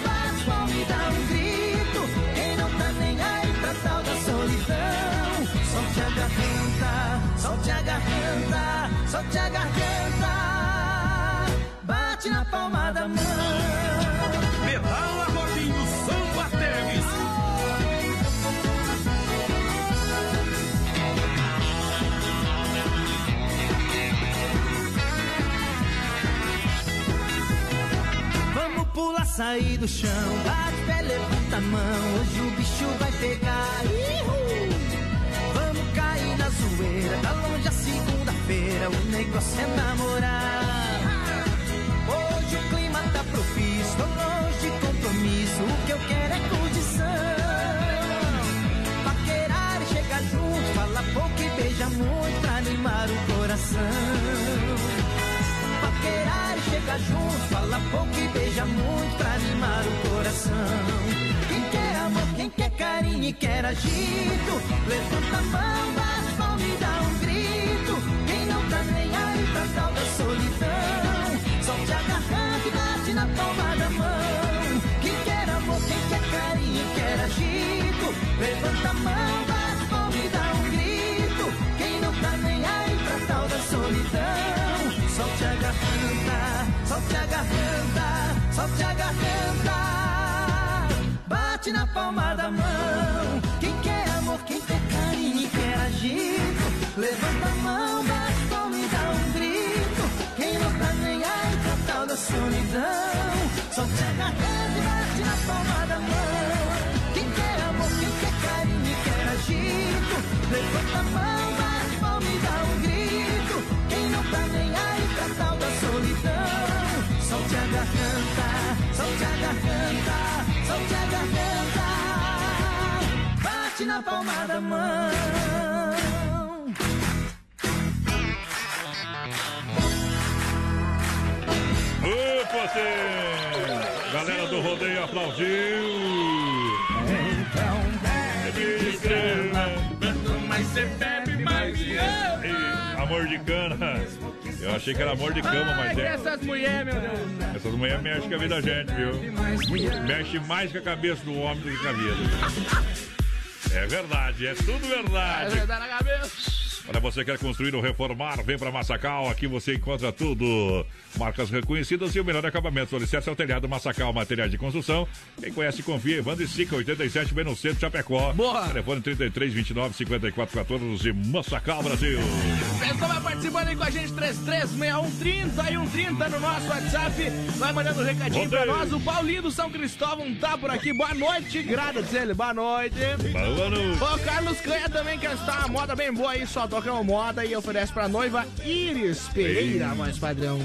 solte a garganta, bate na palma da mão. Pedala Rodinho Samba Teves. Vamos pular, sair do chão, bate pé, levanta a mão. Hoje o bicho vai pegar. Ihu! Vamos cair na zoeira, tá longe a segunda-feira. O negócio é namorar. Hoje o clima tá propício, tô longe de compromisso. O que eu quero é curtição. Paquerar, chega junto, fala pouco e beija muito pra animar o coração. Paquerar, chega junto, fala pouco e beija muito pra animar o coração. Quem quer amor, quem quer carinho e quer agito, levanta a mão, bate Levanta a mão da e dá um grito. Quem não tá nem aí pra tal da solidão. Solte a garganta, solte a garganta, solte a garganta. Bate na palma da mão. Mão, bate palma e dá um grito. Quem não tá nem aí pra tal da solidão, solte a garganta, solte a garganta, solte a garganta, bate na palma da mão. Ô! Galera do rodeio aplaudiu! Mais você bebe, mais eu. e amor de cana. Eu achei que era amor de cama, mas é. essas mulheres, meu Deus. Essas mulheres mexem com a vida da gente, viu? Mexe mais com a cabeça do homem do que com a vida. É verdade, é tudo verdade. dar na cabeça. Para você que quer construir ou reformar, vem para Massacal. Aqui você encontra tudo. Marcas reconhecidas e o melhor acabamento. Solicite ao telhado Massacal Materiais de Construção. Quem conhece, confia. Evandro e Sica, 87, bem no centro Chapecó. Boa. Telefone 33 29 54 14 Massacal, Brasil. Pessoal vai participando aí com a gente, 336130 e 130 no nosso WhatsApp. Vai mandando um recadinho pra nós. O Paulinho do São Cristóvão tá por aqui. Boa noite, grada, diz ele. Boa noite. Boa noite. O Carlos Canha também quer estar uma moda bem boa aí, só uma moda e oferece pra noiva Iris Pereira, Ei. mais padrão.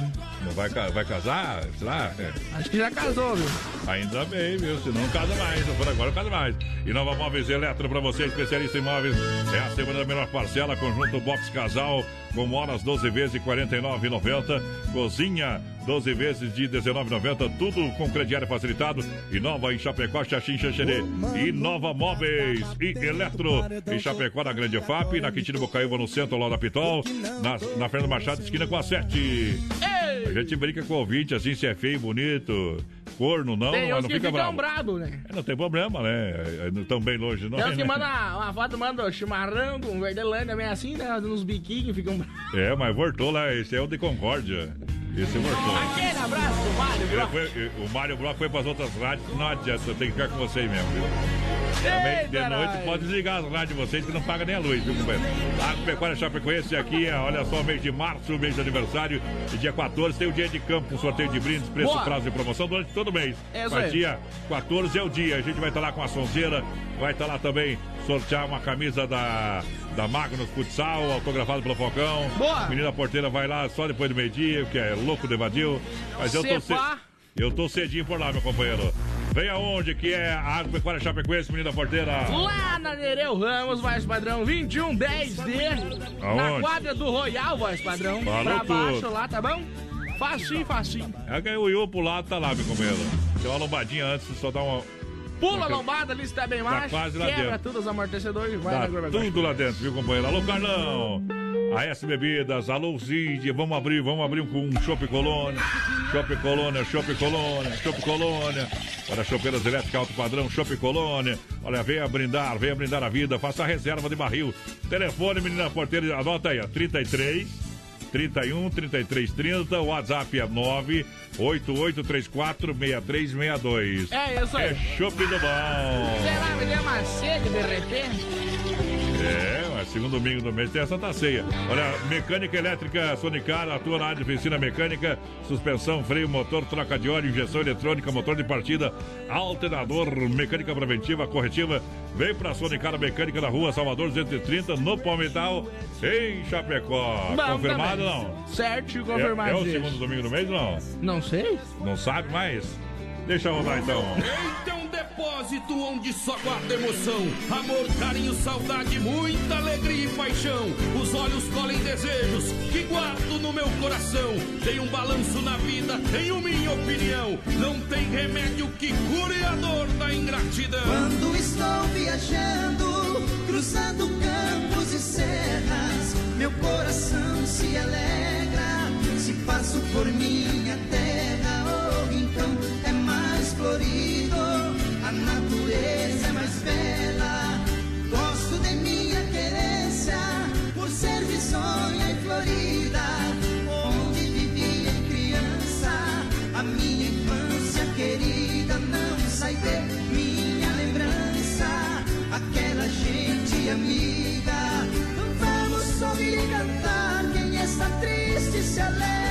Não vai, vai casar? Sei lá. é. Acho que já casou, viu? Ainda bem, viu? Se não casa mais, por agora casa mais. E Nova Móveis Eletro para você, especialista em móveis. É a semana da melhor parcela, conjunto box casal, com molas 12 vezes de R$ 49,90. Cozinha 12 vezes de R$ 19,90. Tudo com crediário facilitado. E nova em Chapecó, Xaxim. E Nova Móveis e Eletro. Em Chapecó, na Grande FAP, na Quintino Bocaiúva, no centro, lá da Pitol. Na, na Fernando Machado, esquina com a 7. A gente brinca com o ouvinte, assim, se é feio, bonito, corno, não, Tem mas uns não que fica ficam bravo. né? É, Não tem problema, né? É, Não tão bem longe, não Tem é, uns que né? mandam uma, foto, mandam chimarrão com verdelândia, bem assim, né? Uns biquinhos, ficam bravos. É, mas voltou lá, esse é o de Concórdia. Esse voltou. Aquele abraço, Mário Brock. foi- o Mário Bloco foi para as outras rádios, não adianta, tem que ficar com vocês mesmo, viu? Também de noite pode desligar as rádios de vocês que não paga nem a luz, viu, companheiro? Agropecuária Chapecoense aqui, é, olha só, mês de março, mês de aniversário, dia 14 tem o dia de campo, um sorteio de brindes, preço, Boa. prazo e promoção durante todo mês. É Mas dia 14 é o dia, a gente vai estar lá com a sonzeira, vai estar lá também sortear uma camisa da, da Magnus Futsal, autografado pelo Focão. Boa. Menina porteira vai lá só depois do meio-dia, que é louco de evadiu. Mas eu tô. Cepa. Eu tô cedinho por lá, meu companheiro. Vem aonde que é a Agropecuária Chapecoense, menina porteira? Lá na Nereu Ramos, voz padrão 2110D. Na quadra do Royal, voz padrão. Falou pra baixo tudo. lá, tá bom? Facinho, facinho. É que o Iô pro lado tá lá, meu companheiro. Tem uma lombadinha antes, só dá uma. Pula a lombada ali, se tá bem quase lá quebra dentro. todos os amortecedores e vai na Dá Globo tudo lá dentro, viu, companheiro? Alô, Carlão! A S Bebidas, alô, Cid, vamos abrir, vamos abrir com um Chopp Colônia. Chopp Colônia, Chopp Colônia, Chopp Colônia. Olha, chopeiras elétricas alto padrão, Chopp Colônia. Olha, venha brindar, venha brindar a vida, faça a reserva de barril. Telefone, menina porteira, anota aí, ó, 33 31 33 30, o WhatsApp é 98834 6362. É isso aí. É Chopp do bom. Será me deu uma sede de repente? É, segundo domingo do mês tem a Santa Ceia. Olha, mecânica elétrica Sonicar, atua na área de oficina mecânica, suspensão, freio, motor, troca de óleo, injeção eletrônica, motor de partida, alternador, mecânica preventiva, corretiva. Vem pra Sonicar Mecânica na rua Salvador 230, no Palmital, em Chapecó. Bom Confirmado também. não? Certo, É, confirmado. é o gente. segundo domingo do mês não? Não sei. Não sabe mais? Deixa eu rodar então. Eita, um depósito onde só guarda emoção. Amor, carinho, saudade, muita alegria e paixão. Os olhos colhem desejos que guardo no meu coração. Tem um balanço na vida, tenho minha opinião. Não tem remédio que cure a dor da ingratidão. Quando estou viajando, cruzando campos e serras, meu coração se alegra. Se passo por minha terra, então é mais florido, a natureza é mais bela. Gosto de minha querência por ser risonha e florida, onde vivia em criança, a minha infância querida não sai de minha lembrança, aquela gente amiga. Vamos sorrir cantar quem é está triste se alegra.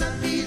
recipe.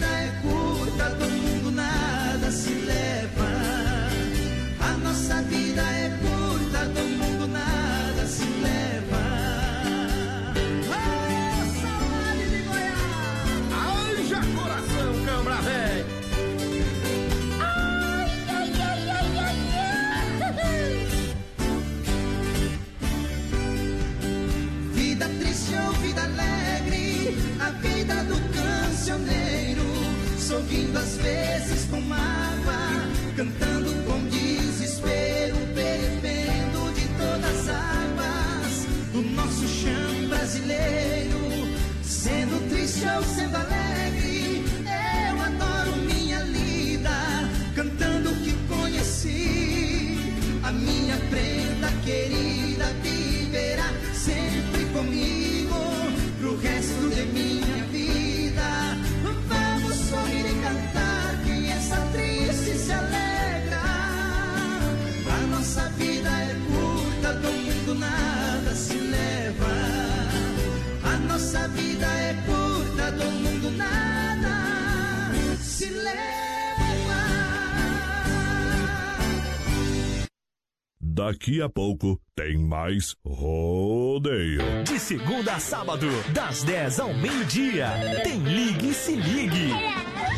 Daqui a pouco tem mais rodeio. De segunda a sábado, das 10 ao meio-dia, tem Ligue e Se Ligue.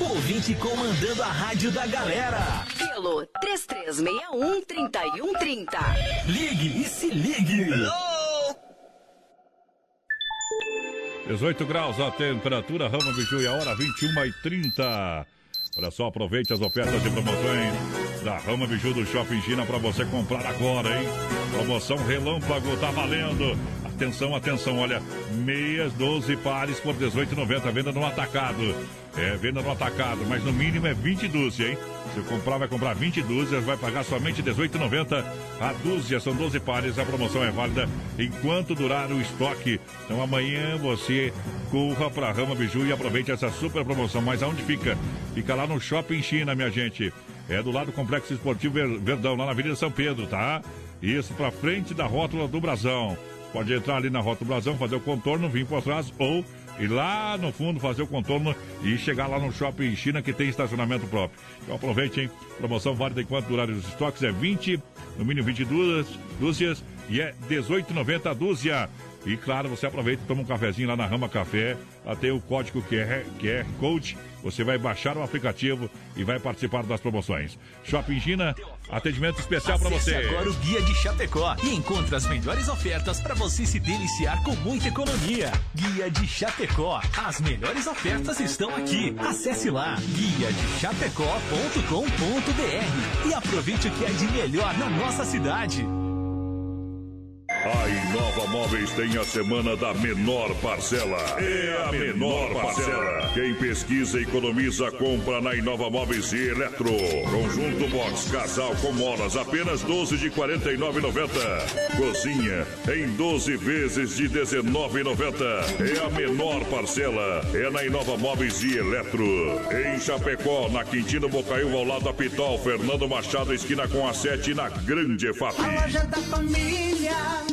Ouvinte comandando a rádio da galera. Pelo 3361-3130. Ligue e Se Ligue. 18 graus a temperatura, Rama Biju e a hora 21 e 30. Olha só, aproveite as ofertas e promoções da Rama Biju do Shopping China para você comprar agora, hein? Promoção Relâmpago, tá valendo. Atenção, atenção, olha, meias 12 pares por 18,90, venda no atacado. É, venda no atacado, mas no mínimo é 20 dúzias, hein? Se comprar, vai comprar 20 dúzias, vai pagar somente 18,90 a dúzia. São 12 pares, a promoção é válida enquanto durar o estoque. Então amanhã você corra para Rama Biju e aproveite essa super promoção. Mas aonde fica? Fica lá no Shopping China, minha gente. É do lado do Complexo Esportivo Ver- Verdão, lá na Avenida São Pedro, tá? Isso, pra frente da rótula do Brasão. Pode entrar ali na rótula do Brasão, fazer o contorno, vir por trás ou ir lá no fundo fazer o contorno e chegar lá no Shopping China que tem estacionamento próprio. Então aproveite, hein? Promoção válida enquanto durar os estoques é 20, no mínimo 20 dúzias, dúzias e é 18,90 a dúzia. E claro, você aproveita e toma um cafezinho lá na Rama Café. Lá tem o código QR, QR Code. Você vai baixar o aplicativo e vai participar das promoções. Shopping China, atendimento especial para você. agora o Guia de Chapecó e encontre as melhores ofertas para você se deliciar com muita economia. Guia de Chapecó. As melhores ofertas estão aqui. Acesse lá guiadechapecó.com.br e aproveite o que é de melhor na nossa cidade. A Inova Móveis tem a semana da menor parcela. É a menor parcela. Quem pesquisa e economiza, compra na Inova Móveis e Eletro. Conjunto Box Casal com molas, apenas 12 de 49,90. Cozinha em 12 vezes de 19,90. É a menor parcela. É na Inova Móveis e Eletro. Em Chapecó, na Quintino Bocaiúva, ao lado da Pitol, Fernando Machado, esquina com a 7, na Grande EFAP. Loja da família.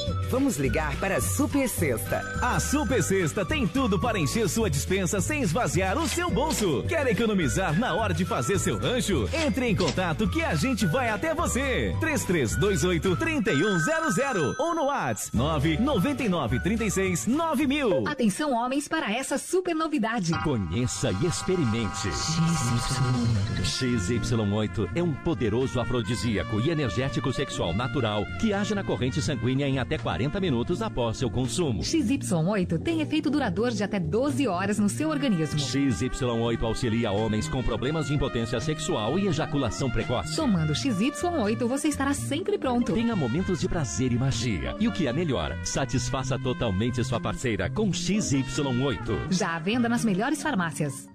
Vamos ligar para a Super Sexta. A Super Sexta tem tudo para encher sua dispensa sem esvaziar o seu bolso. Quer economizar na hora de fazer seu rancho? Entre em contato que a gente vai até você. 3328 3100 ou no WhatsApp 999 36 9000. Atenção, homens, para essa super novidade. Conheça e experimente. XY8 é um poderoso afrodisíaco e energético sexual natural que age na corrente sanguínea em até 40 minutos após seu consumo. XY8 tem efeito duradouro de até 12 horas no seu organismo. XY8 auxilia homens com problemas de impotência sexual e ejaculação precoce. Tomando XY8, você estará sempre pronto. Tenha momentos de prazer e magia. E o que é melhor, satisfaça totalmente sua parceira com XY8. Já à venda nas melhores farmácias.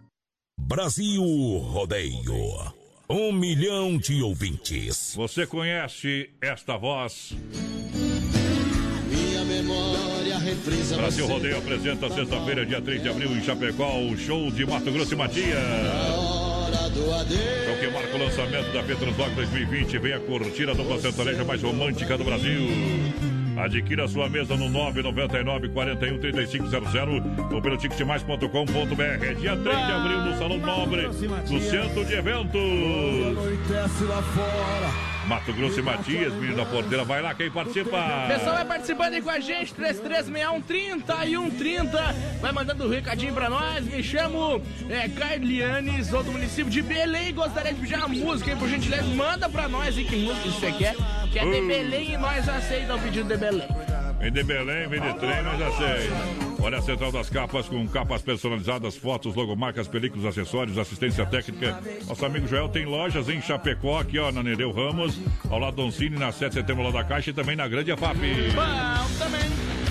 Brasil Rodeio. Um milhão de ouvintes. Você conhece esta voz? Memória reprisa Brasil. Rodeio apresenta sexta-feira, dia 3 de abril, em Chapecó, o show de Mato Grosso e Matias. Adeus. Show que marca o lançamento da Petrobras 2020. Venha curtir a dupla sertaneja mais romântica do Brasil. Adquira sua mesa no 999 41 3500 ou pelo ticketmais.com.br. É dia 3 de abril no Salão Nobre do Centro de Eventos. Anoitece lá fora. Mato Grosso e Matias, menino da porteira, vai lá quem participa. Pessoal vai participando aí com a gente, 336130 e 130. Vai mandando um recadinho pra nós. Me chamo é, Carliane, sou do município de Belém. Gostaria de pedir uma música aí, por gentileza. Manda pra nós aí que música você quer. Quer de Uh. Belém e nós aceitamos o pedido de Belém. Vem de Belém, vem de trem, já sei. Olha a Central das Capas com capas personalizadas, fotos, logomarcas, películas, acessórios, assistência técnica. Nosso amigo Joel tem lojas em Chapecó, aqui ó, na Nereu Ramos, ao lado do Oncine, na 7 de setembro lá da Caixa e também na Grande AFAP. Bom, também.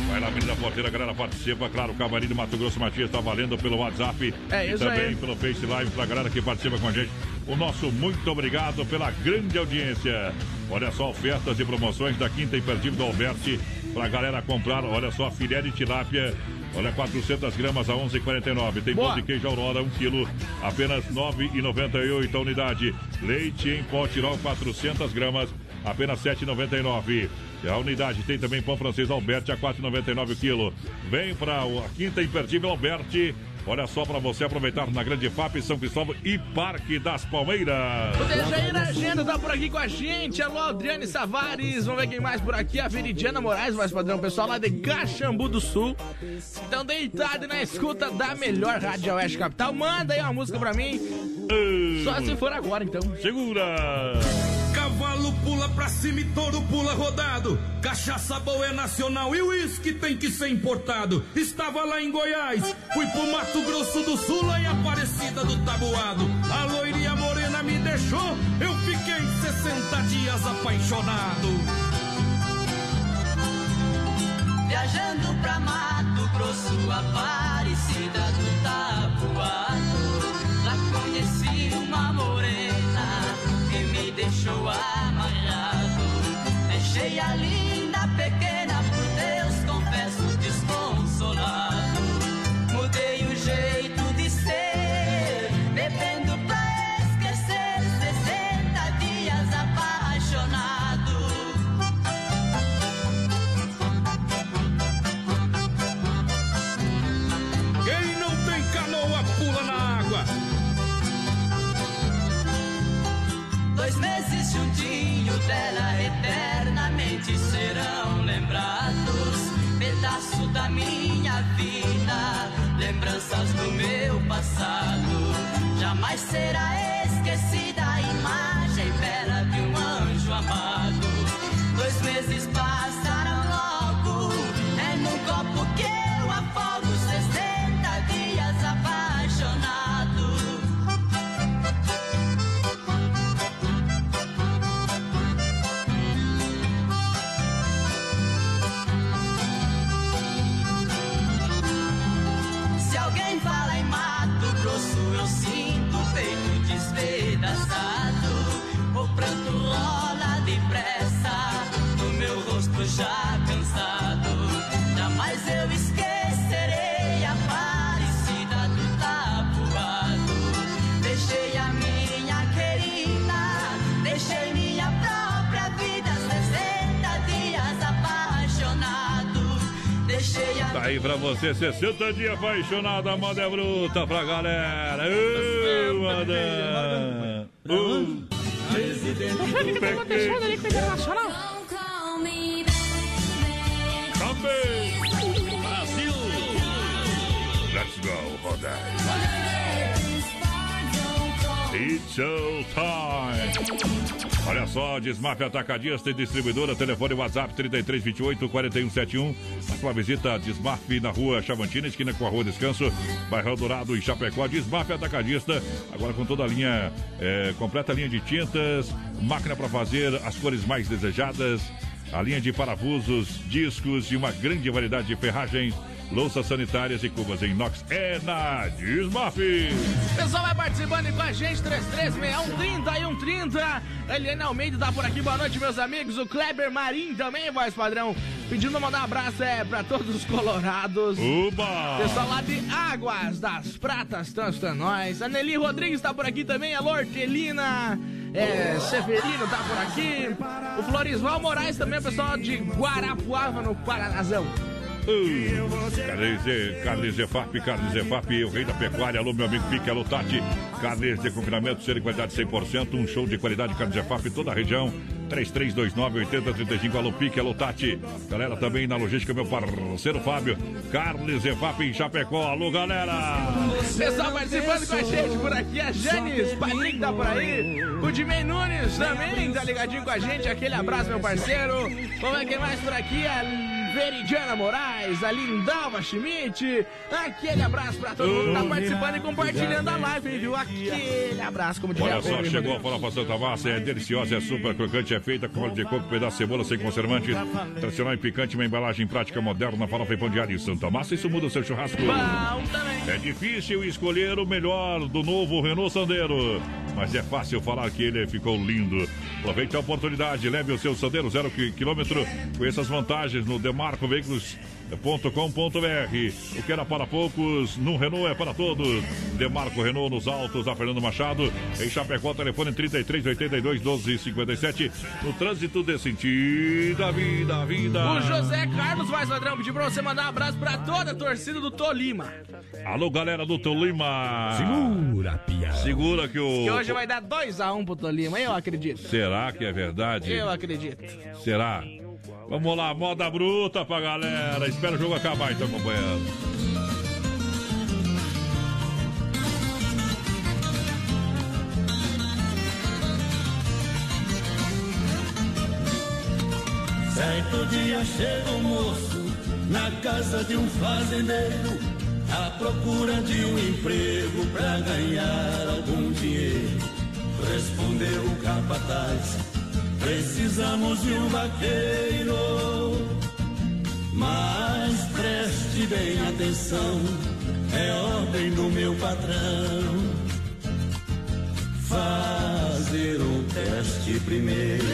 Vai lá, Menina Porteira, a galera participa. Claro, o Camarim do Mato Grosso Matias está valendo pelo WhatsApp. É e também aí. pelo Face Live pra galera que participa com a gente. O nosso muito obrigado pela grande audiência. Olha só, ofertas e promoções da Quinta Imperdível do Alberti pra galera comprar. Olha só, filé de tilápia. Olha, 400 gramas a 11,49. Tem pão de queijo Aurora, 1 quilo, apenas 9,98 a unidade. Leite em pó Tirol, 400 gramas, apenas 7,99. E a unidade tem também pão francês Alberti a 4,99 o quilo. Vem para a quinta imperdível Alberti. Olha só para você aproveitar na Grande FAP, São Cristóvão e Parque das Palmeiras. O Dejair Agenda tá por aqui com a gente. Alô, Adriane Savares. Vamos ver quem mais por aqui. A Veridiana Moraes, mais padrão. Pessoal lá de Caxambu do Sul. Estão deitados na escuta da melhor Rádio Oeste Capital. Manda aí uma música pra mim. Só se for agora, então. Segura! Pula pra cima e touro pula rodado. Cachaça boa é nacional e uísque tem que ser importado. Estava lá em Goiás, fui pro Mato Grosso do Sul, em Aparecida do Tabuado. A loirinha morena me deixou, eu fiquei 60 dias apaixonado. Viajando pra Mato Grosso, Aparecida do Tabuado. Lá conheci uma morena que me deixou amarrado. Deixei a lembranças do meu passado. Jamais será esquecida aí pra você, 60 dias apaixonado, a moda é bruta pra galera. Ô, moda! Acontecendo ali com o Internacional? Também! Brasil! Let's go, rodar! It's time! Olha só, Desmaf Atacadista e Distribuidora, telefone WhatsApp 3328 4171. Faça uma visita a Desmaf na rua Chavantina, esquina com a rua Descanso, bairro Dourado e Chapecó. Desmaf Atacadista, agora com toda a linha, é, completa linha de tintas, máquina para fazer as cores mais desejadas, a linha de parafusos, discos e uma grande variedade de ferragens. Louças sanitárias e cubas em inox é na Desmaf. Pessoal, vai participando com a gente, 336130 e 130. Eliane Almeida tá por aqui, boa noite, meus amigos. O Kleber Marim também, voz padrão. Pedindo mandar um abraço é, pra todos os colorados. Uba! Pessoal lá de Águas das Pratas, Tanstanóis. A Nelly Rodrigues tá por aqui também, a Lortelina. É, Severino tá por aqui. O Florisval Moraes também, pessoal de Guarapuava, no Paranazão. Carnes, Zé- Carnes Zefap, Carnes Zefap, o rei da pecuária. Alô, meu amigo Pique, alô, Tati. Carnes de confinamento, ser de qualidade 100%. Um show de qualidade, Carnes Zefap, toda a região. 3329-8035, alô, Pique, alô, Tati. Galera também na logística, meu parceiro Fábio. Carnes Zefap em Chapecó. Alô, galera. Pessoal participando com a gente por aqui, a Janis Patrick tá por aí, o Dimei Nunes também tá ligadinho com a gente, aquele abraço, meu parceiro. Vamos ver quem mais por aqui, a Veridiana Moraes, a Lindalva Schmidt. Aquele abraço pra todo mundo que tá participando e compartilhando a live, hein, viu? Aquele abraço, como diria Olha só, chegou a farofa Santa Massa, é deliciosa, é super crocante, é feita com óleo de coco, pedaço de cebola sem conservante, tradicional e picante, uma embalagem prática moderna, farofa e pão de alho Santa Massa, isso muda o seu churrasco. É difícil escolher o melhor do novo Renault Sandero, mas é fácil falar que ele ficou lindo. Aproveite a oportunidade, leve o seu Sandero zero qui- quilômetro, conheça as vantagens no Demarco Veículos .com.br. O que era para poucos, no Renault é para todos. Demarco Renault nos altos, a Fernando Machado. Em Chapecó, telefone 33 82 12 57. No trânsito de sentido, a vida, a vida. O José Carlos Vaz Ladrão pediu pra você mandar um abraço pra toda a torcida do Tolima. Alô, galera do Tolima. Segura, pia. Segura que o. Que hoje vai dar 2x1 pro Tolima, eu acredito. Será que é verdade? Eu acredito. Será? Vamos lá, moda bruta pra galera. Espera o jogo acabar então, companheiro. Certo dia chega um moço na casa de um fazendeiro à procura de um emprego pra ganhar algum dinheiro. Respondeu o capataz: Precisamos de um vaqueiro. Mas preste bem atenção, é ordem do meu patrão. Fazer o teste primeiro.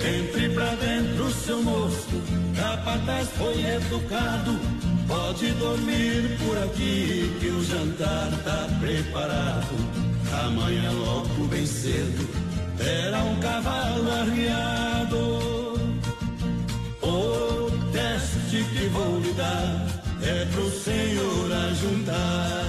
Entre pra dentro, seu moço, capataz foi educado. Pode dormir por aqui que o jantar tá preparado. Amanhã logo bem cedo terá um cavalo arriado. O teste que vou lhe dar é pro senhor ajuntar.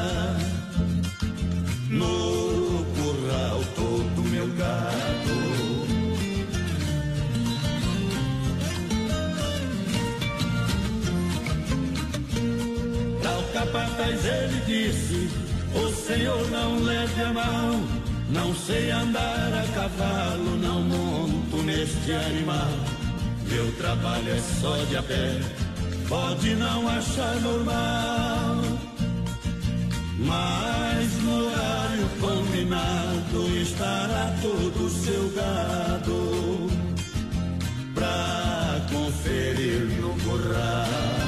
Capataz ele disse: O senhor não leve a mal. Não sei andar a cavalo, não monto neste animal. Meu trabalho é só de a pé, pode não achar normal. Mas no horário combinado estará todo o seu gado pra conferir no curral.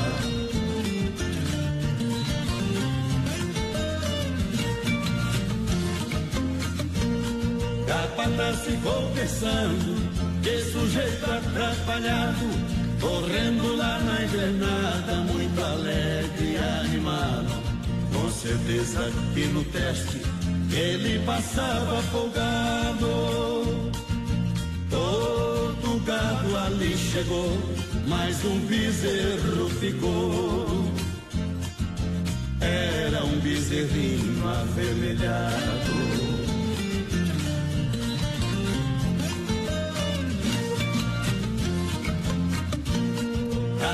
Capataz ficou pensando, que sujeito atrapalhado, correndo lá na invernada, muito alegre e animado. Com certeza que no teste ele passava folgado. Todo gado ali chegou, mas um bezerro ficou. Era um bezerrinho avermelhado.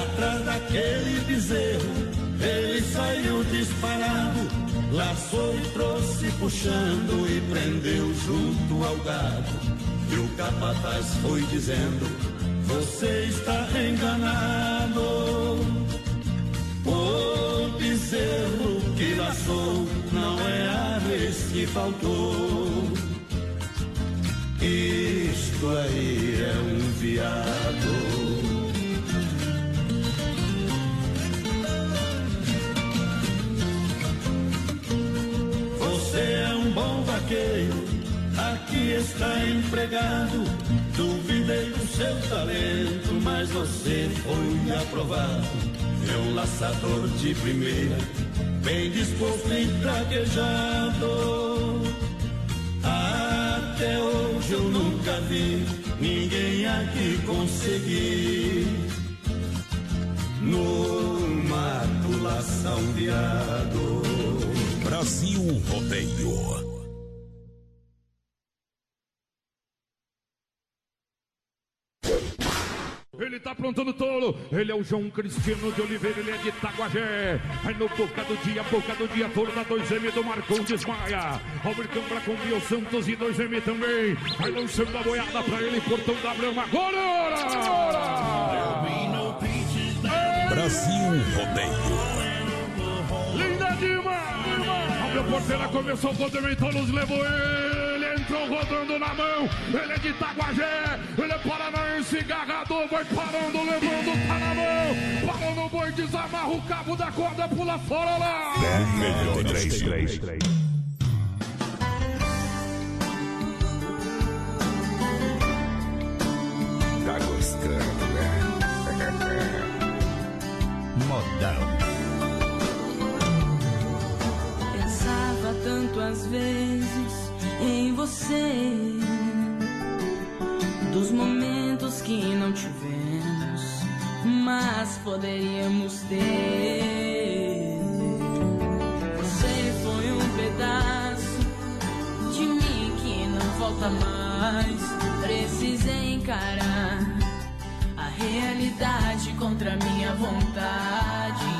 Atrás daquele bezerro, ele saiu disparado. Laçou e trouxe puxando e prendeu junto ao gado. E o capataz foi dizendo: Você está enganado. O bezerro que laçou não é a res que faltou. Isto aí é um viado. Você é um bom vaqueiro, aqui está empregado. Duvidei do seu talento, mas você foi aprovado. É um laçador de primeira, bem disposto e traquejado. Até hoje eu nunca vi ninguém aqui conseguir. Laçar um viado. Brasil Rodeio. Ele tá aprontando tolo, ele é o João Cristiano de Oliveira, ele é de Itaguajé. Aí no boca do dia, boca do dia, toro da 2M do Marcondes Maia. Albert Câmara com Bio Santos e 2M também. Aí lançando a boiada pra ele, portão da Brama. Agora! Brasil Rodeio. Linda demais! A meu porteira começou o Godemento, nos levou ele, entrou rodando na mão. Ele é de Itaguajé, ele é paranaense, agarrador, vai parando, levando, tá na mão. Parou no boi, desamarra o cabo da corda, pula fora lá. O melhor três, três, três. Tá gostando, né? Modão. Às vezes em você, dos momentos que não tivemos, mas poderíamos ter. Você foi um pedaço de mim que não volta mais. Precisei encarar a realidade contra minha vontade.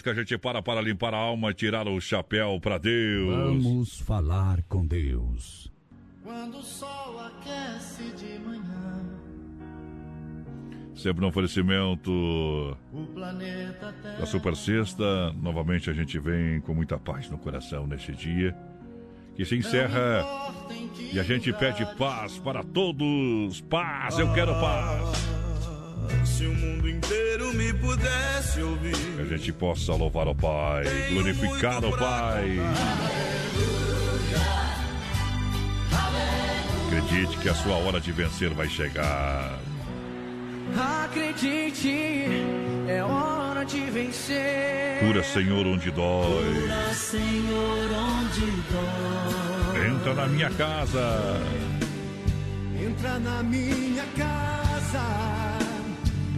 Momento que a gente para para limpar a alma e tirar o chapéu para Deus. Vamos falar com Deus. Quando o sol aquece de manhã, Sempre no oferecimento o planeta Terra. da Super Sexta. Novamente a gente vem com muita paz no coração neste dia. Que se encerra e a gente pede paz para todos. Paz, eu quero paz. Se o mundo inteiro me pudesse ouvir. Que a gente possa louvar o Pai, glorificar o Pai. Acredite que a sua hora de vencer vai chegar. Acredite, é hora de vencer. Cura, Senhor, onde dói. Cura, Senhor, onde dói. Entra na minha casa. Entra na minha casa.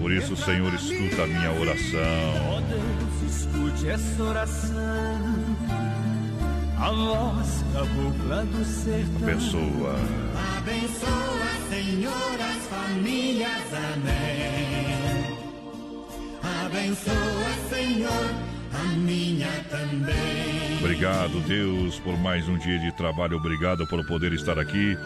Por isso, Senhor, escuta a minha Ó oração. Deus, escute essa oração. A voz cabocla do sertão. Abençoa. Abençoa, Senhor, as famílias, amém. Abençoa, Senhor, a minha também. Obrigado, Deus, por mais um dia de trabalho. Obrigado por poder estar aqui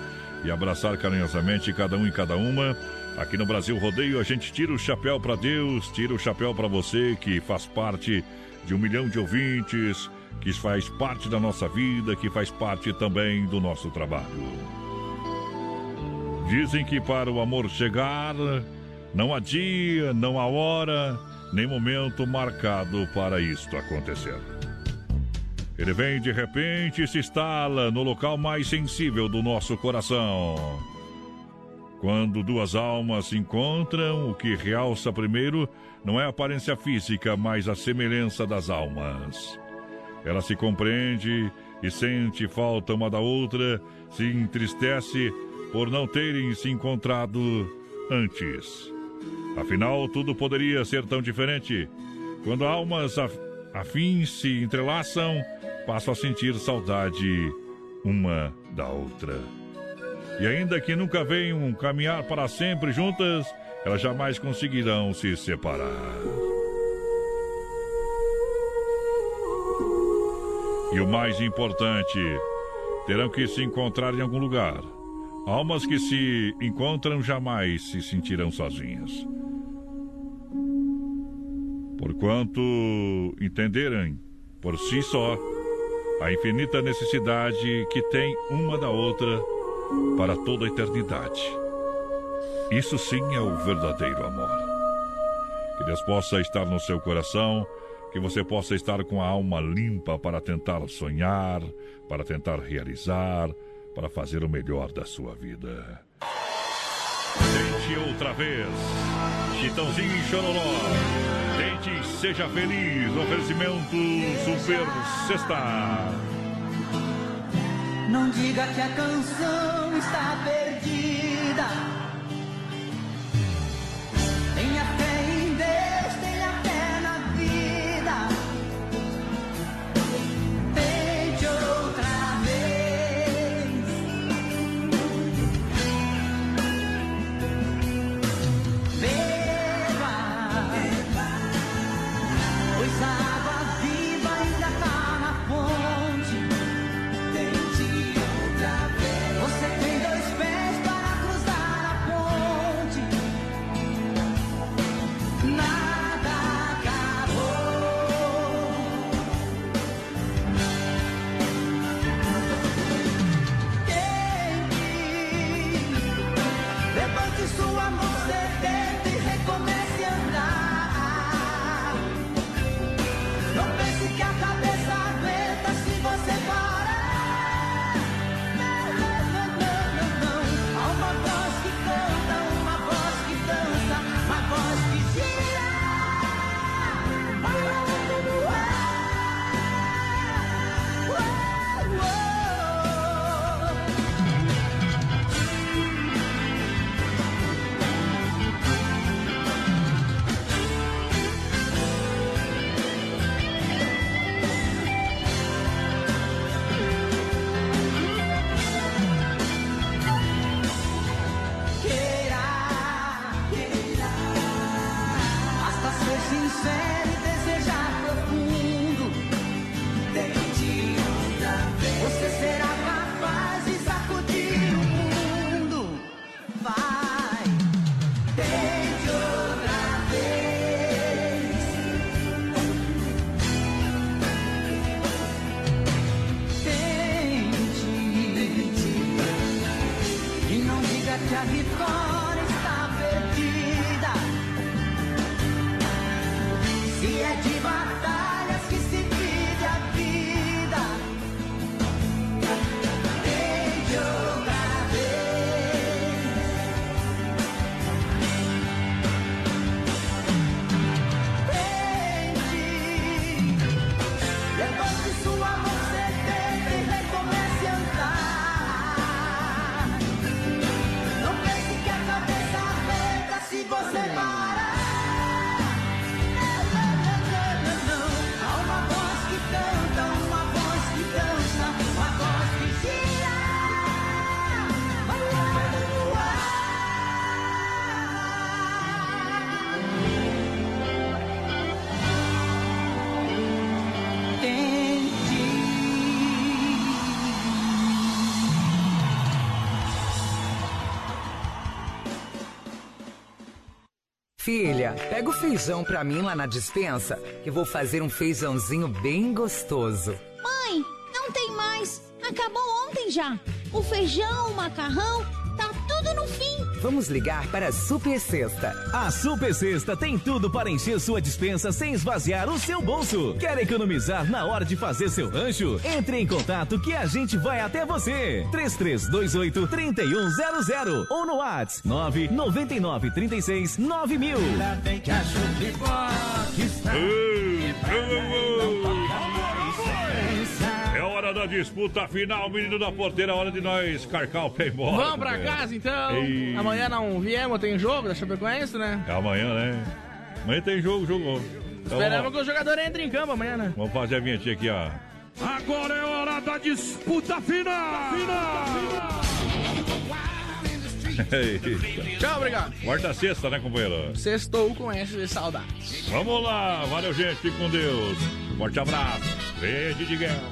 e abraçar carinhosamente cada um e cada uma. Aqui no Brasil Rodeio, a gente tira o chapéu para Deus, tira o chapéu para você que faz parte de um milhão de ouvintes, que faz parte da nossa vida, que faz parte também do nosso trabalho. Dizem que para o amor chegar, não há dia, não há hora, nem momento marcado para isto acontecer. Ele vem de repente e se instala no local mais sensível do nosso coração. Quando duas almas se encontram, o que realça primeiro não é a aparência física, mas a semelhança das almas. Ela se compreende e sente falta uma da outra, se entristece por não terem se encontrado antes. Afinal, tudo poderia ser tão diferente. Quando almas af afins se entrelaçam, passam a sentir saudade uma da outra. E ainda que nunca venham caminhar para sempre juntas, elas jamais conseguirão se separar. E o mais importante, terão que se encontrar em algum lugar. Almas que se encontram jamais se sentirão sozinhas. Porquanto entenderem por si só a infinita necessidade que tem uma da outra para toda a eternidade. Isso sim é o verdadeiro amor. Que Deus possa estar no seu coração, que você possa estar com a alma limpa para tentar sonhar, para tentar realizar, para fazer o melhor da sua vida. Tente outra vez. Chitãozinho e Chororó. Seja feliz. Oferecimento Super Sexta. Não diga que a canção está perdida. Filha, pega o feijão pra mim lá na dispensa, que vou fazer um feijãozinho bem gostoso. Vamos ligar para a Super Sexta. A Super Sexta tem tudo para encher sua dispensa sem esvaziar o seu bolso. Quer economizar na hora de fazer seu rancho? Entre em contato que a gente vai até você. 3328 3100 ou no WhatsApp 999 36 9000. É hora da disputa final, menino da porteira. Hora de nós carcar o pé embora. Vamos pra casa então. Ei. Amanhã não viemos, tem jogo da Chapecoense, né? É amanhã, né? Amanhã tem jogo, jogou. Então, Esperamos que o jogador entre em campo amanhã, né? vamos fazer a vinheta aqui, ó. Agora é hora da disputa final. Eita. Tchau, obrigado. Quarta sexta, né, companheiro? Sextou com S de saudades. Vamos lá, valeu, gente. Fique com Deus. Forte abraço. Beijo de guerra.